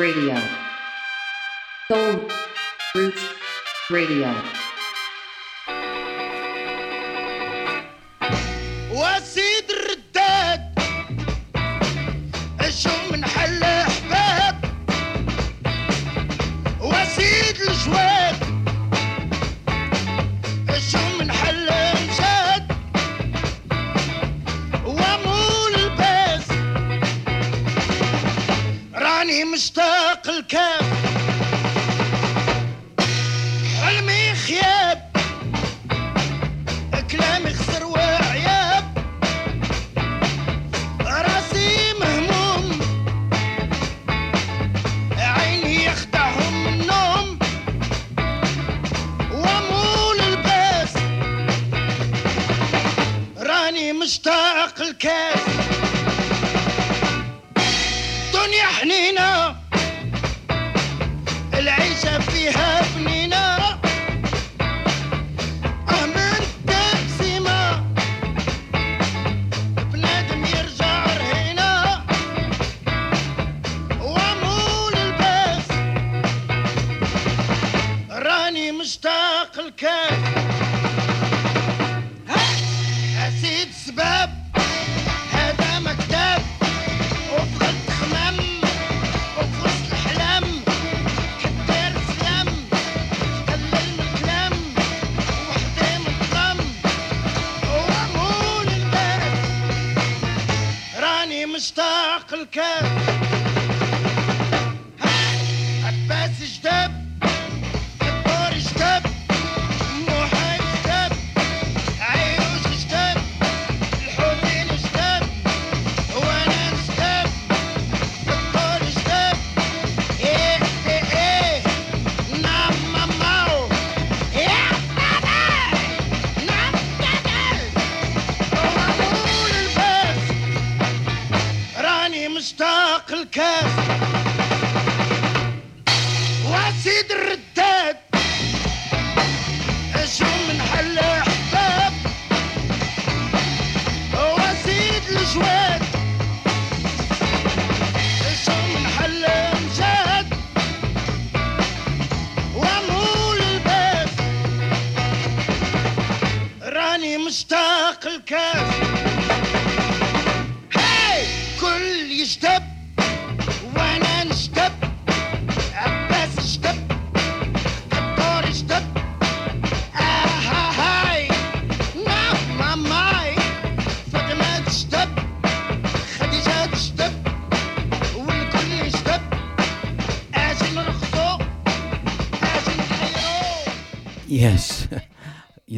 Radio. مشتاق الكاس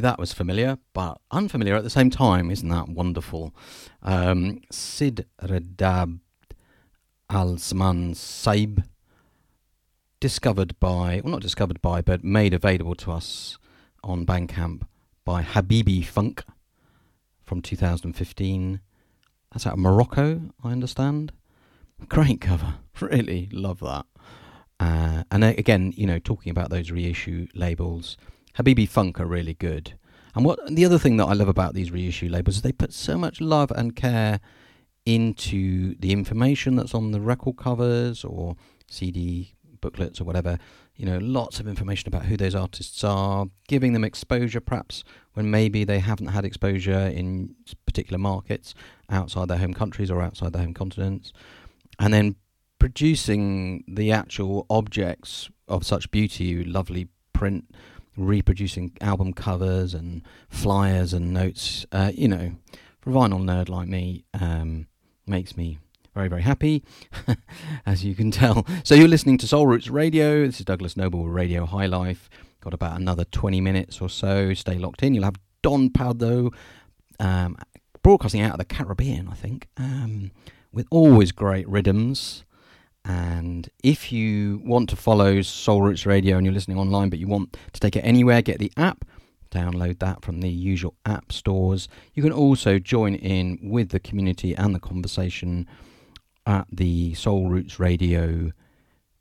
that was familiar, but unfamiliar at the same time. Isn't that wonderful? Um, Sid Redab Al Saman Saib, discovered by, well, not discovered by, but made available to us on Bandcamp by Habibi Funk from 2015. That's out of Morocco, I understand. Great cover. Really love that. Uh, and uh, again, you know, talking about those reissue labels, Habibi Funk are really good. And what the other thing that I love about these reissue labels is they put so much love and care into the information that's on the record covers or CD booklets or whatever. You know, lots of information about who those artists are, giving them exposure perhaps when maybe they haven't had exposure in particular markets outside their home countries or outside their home continents. And then producing the actual objects of such beauty, lovely print, reproducing album covers and flyers and notes. Uh, you know, for a vinyl nerd like me, um, makes me very, very happy, as you can tell. So you're listening to Soul Roots Radio. This is Douglas Noble, with Radio High Life. Got about another 20 minutes or so. Stay locked in. You'll have Don Pardo um, broadcasting out of the Caribbean, I think, um, with always great rhythms. And if you want to follow Soul Roots Radio and you're listening online, but you want to take it anywhere, get the app, download that from the usual app stores. You can also join in with the community and the conversation at the Soul Roots Radio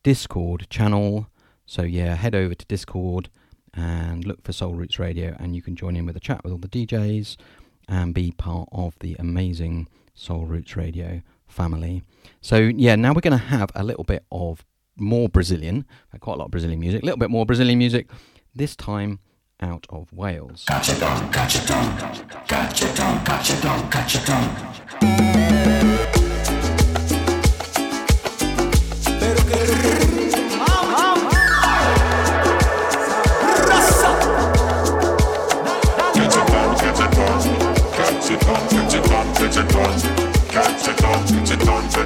Discord channel. So, yeah, head over to Discord and look for Soul Roots Radio, and you can join in with a chat with all the DJs and be part of the amazing Soul Roots Radio family. So yeah, now we're going to have a little bit of more Brazilian, uh, quite a lot of Brazilian music, a little bit more Brazilian music. This time out of Wales. encanta verla bailar,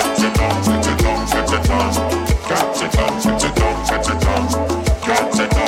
Catch it on, catch it on, Catch it on, catch it on, catch it on.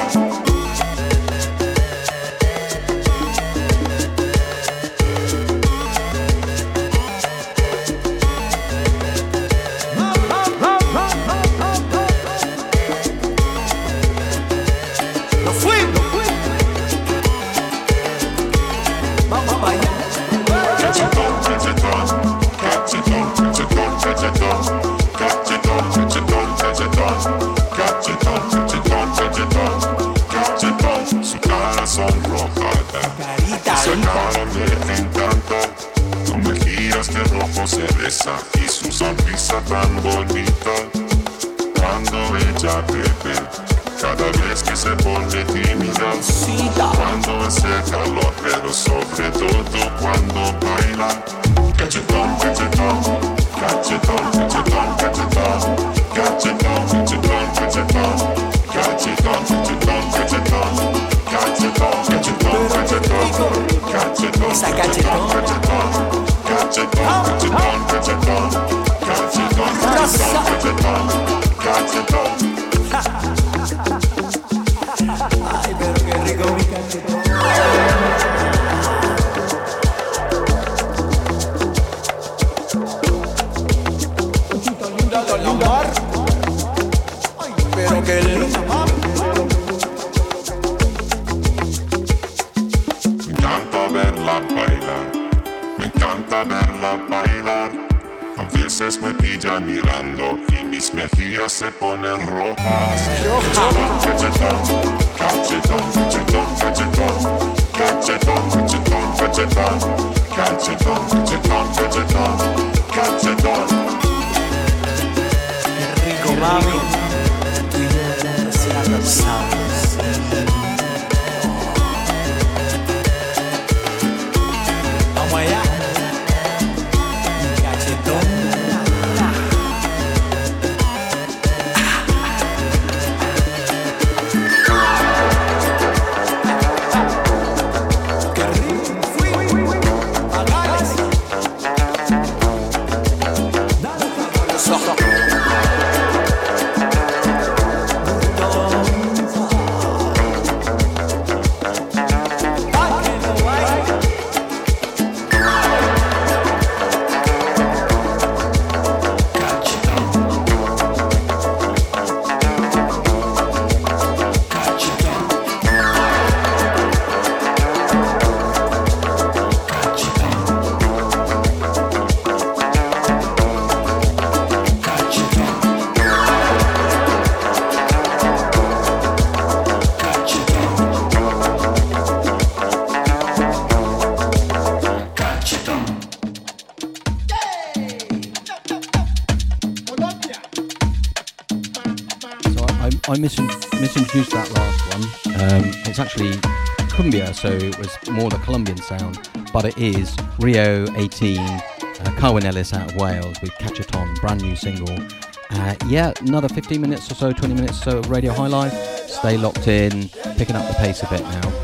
Encanta. Con mejillas de rojo se besa y su sonrisa tan bonita. Cuando ella bebe, cada vez que se pone tímida. Cuando hace calor, pero sobre todo cuando baila. Cachetón, cachetón, cachetón, cachetón, cachetón, cachetón, cachetón, cachetón, cachetón, cachetón, cachetón, Got it on, got it on, verla bailar. A veces me pilla mirando y mis mejillas se ponen rojas. Qué rico mami. So it was more the Colombian sound, but it is Rio 18, uh, Carwyn Ellis out of Wales with Catch brand new single. Uh, yeah, another 15 minutes or so, 20 minutes or so of Radio High Life. Stay locked in, picking up the pace a bit now.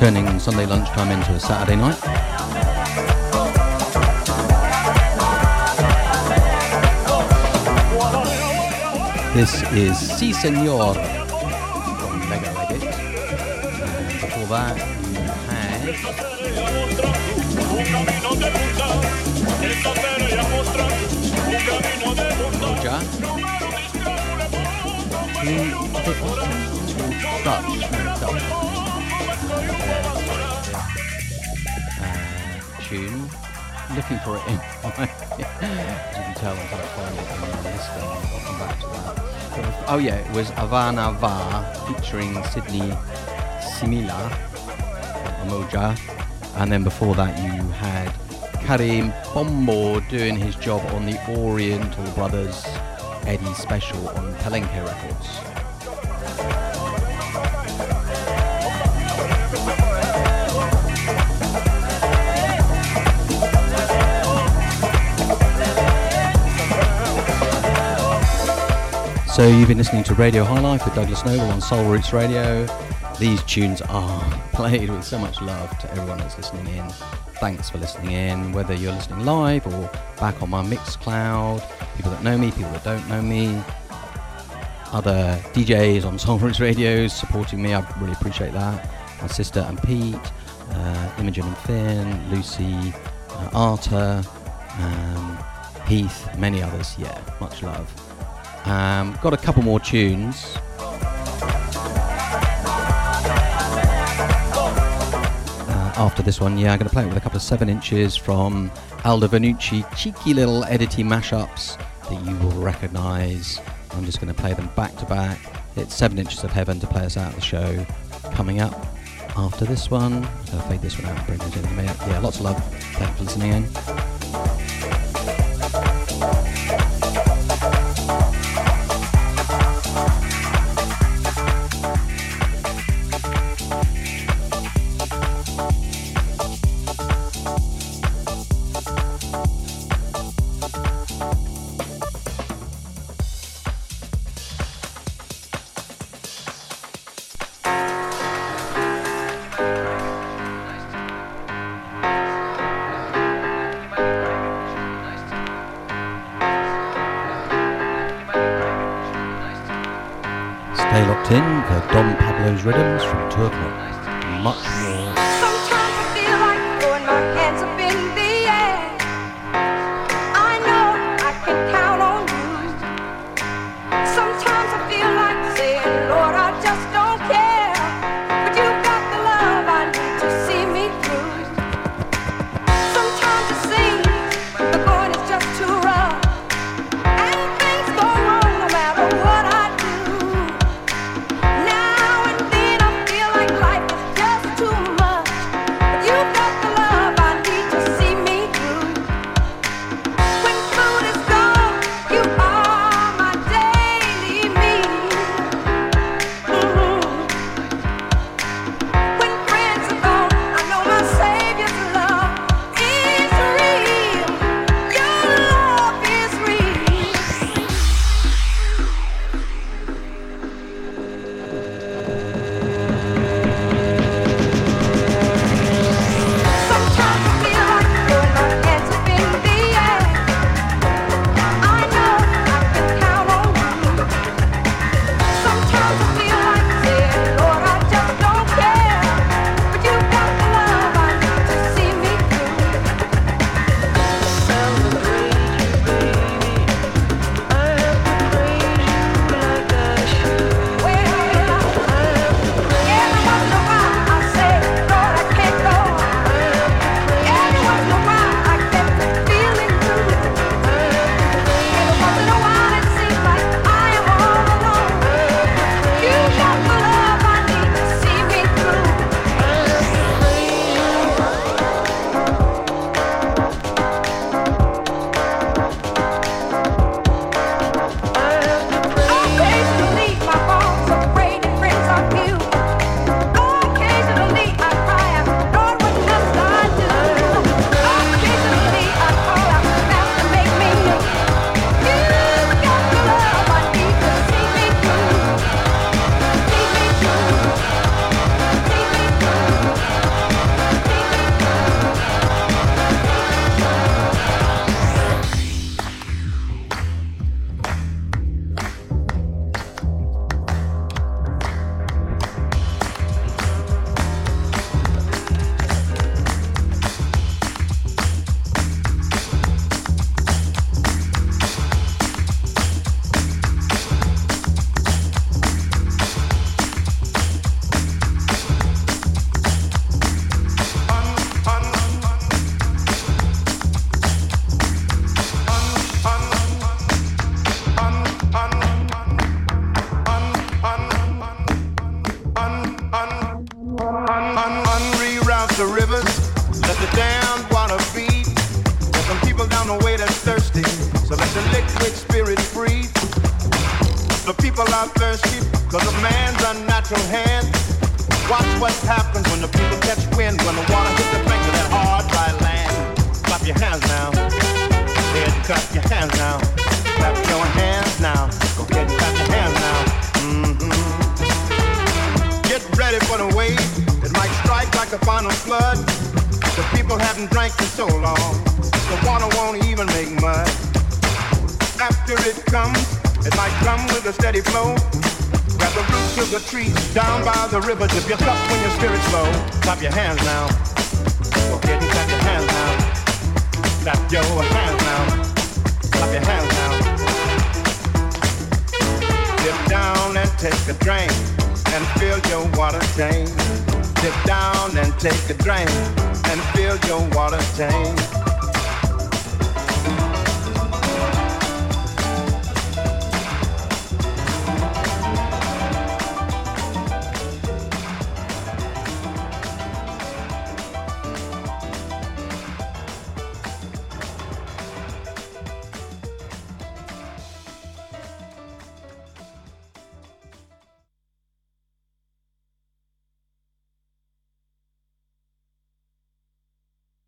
turning Sunday lunchtime into a Saturday night. This is Si Senor from Mega Reddit. And before that, you had Roger. Who, Dutch, no, Dutch. Uh, tune. Looking for it in my, you can tell until I find it in my list I'll come back to that. Oh yeah, it was Havana Va featuring Sydney Simila, Umoja, and then before that you had Karim Bombo doing his job on the Oriental Brothers Eddie special on Palenque Records. So you've been listening to Radio High Life with Douglas Noble on Soul Roots Radio. These tunes are played with so much love to everyone that's listening in. Thanks for listening in, whether you're listening live or back on my Mixcloud. People that know me, people that don't know me, other DJs on Soul Roots Radios supporting me. I really appreciate that. My sister and Pete, uh, Imogen and Finn, Lucy, uh, Arta, um, Heath, many others. Yeah, much love. Um, got a couple more tunes. Uh, after this one, yeah, I'm going to play it with a couple of 7 inches from Aldo Vanucci, cheeky little edity mashups that you will recognise. I'm just going to play them back to back. It's 7 inches of heaven to play us out the show. Coming up after this one, to fade this one out and bring it in a minute. Yeah, lots of love. Thanks for listening in.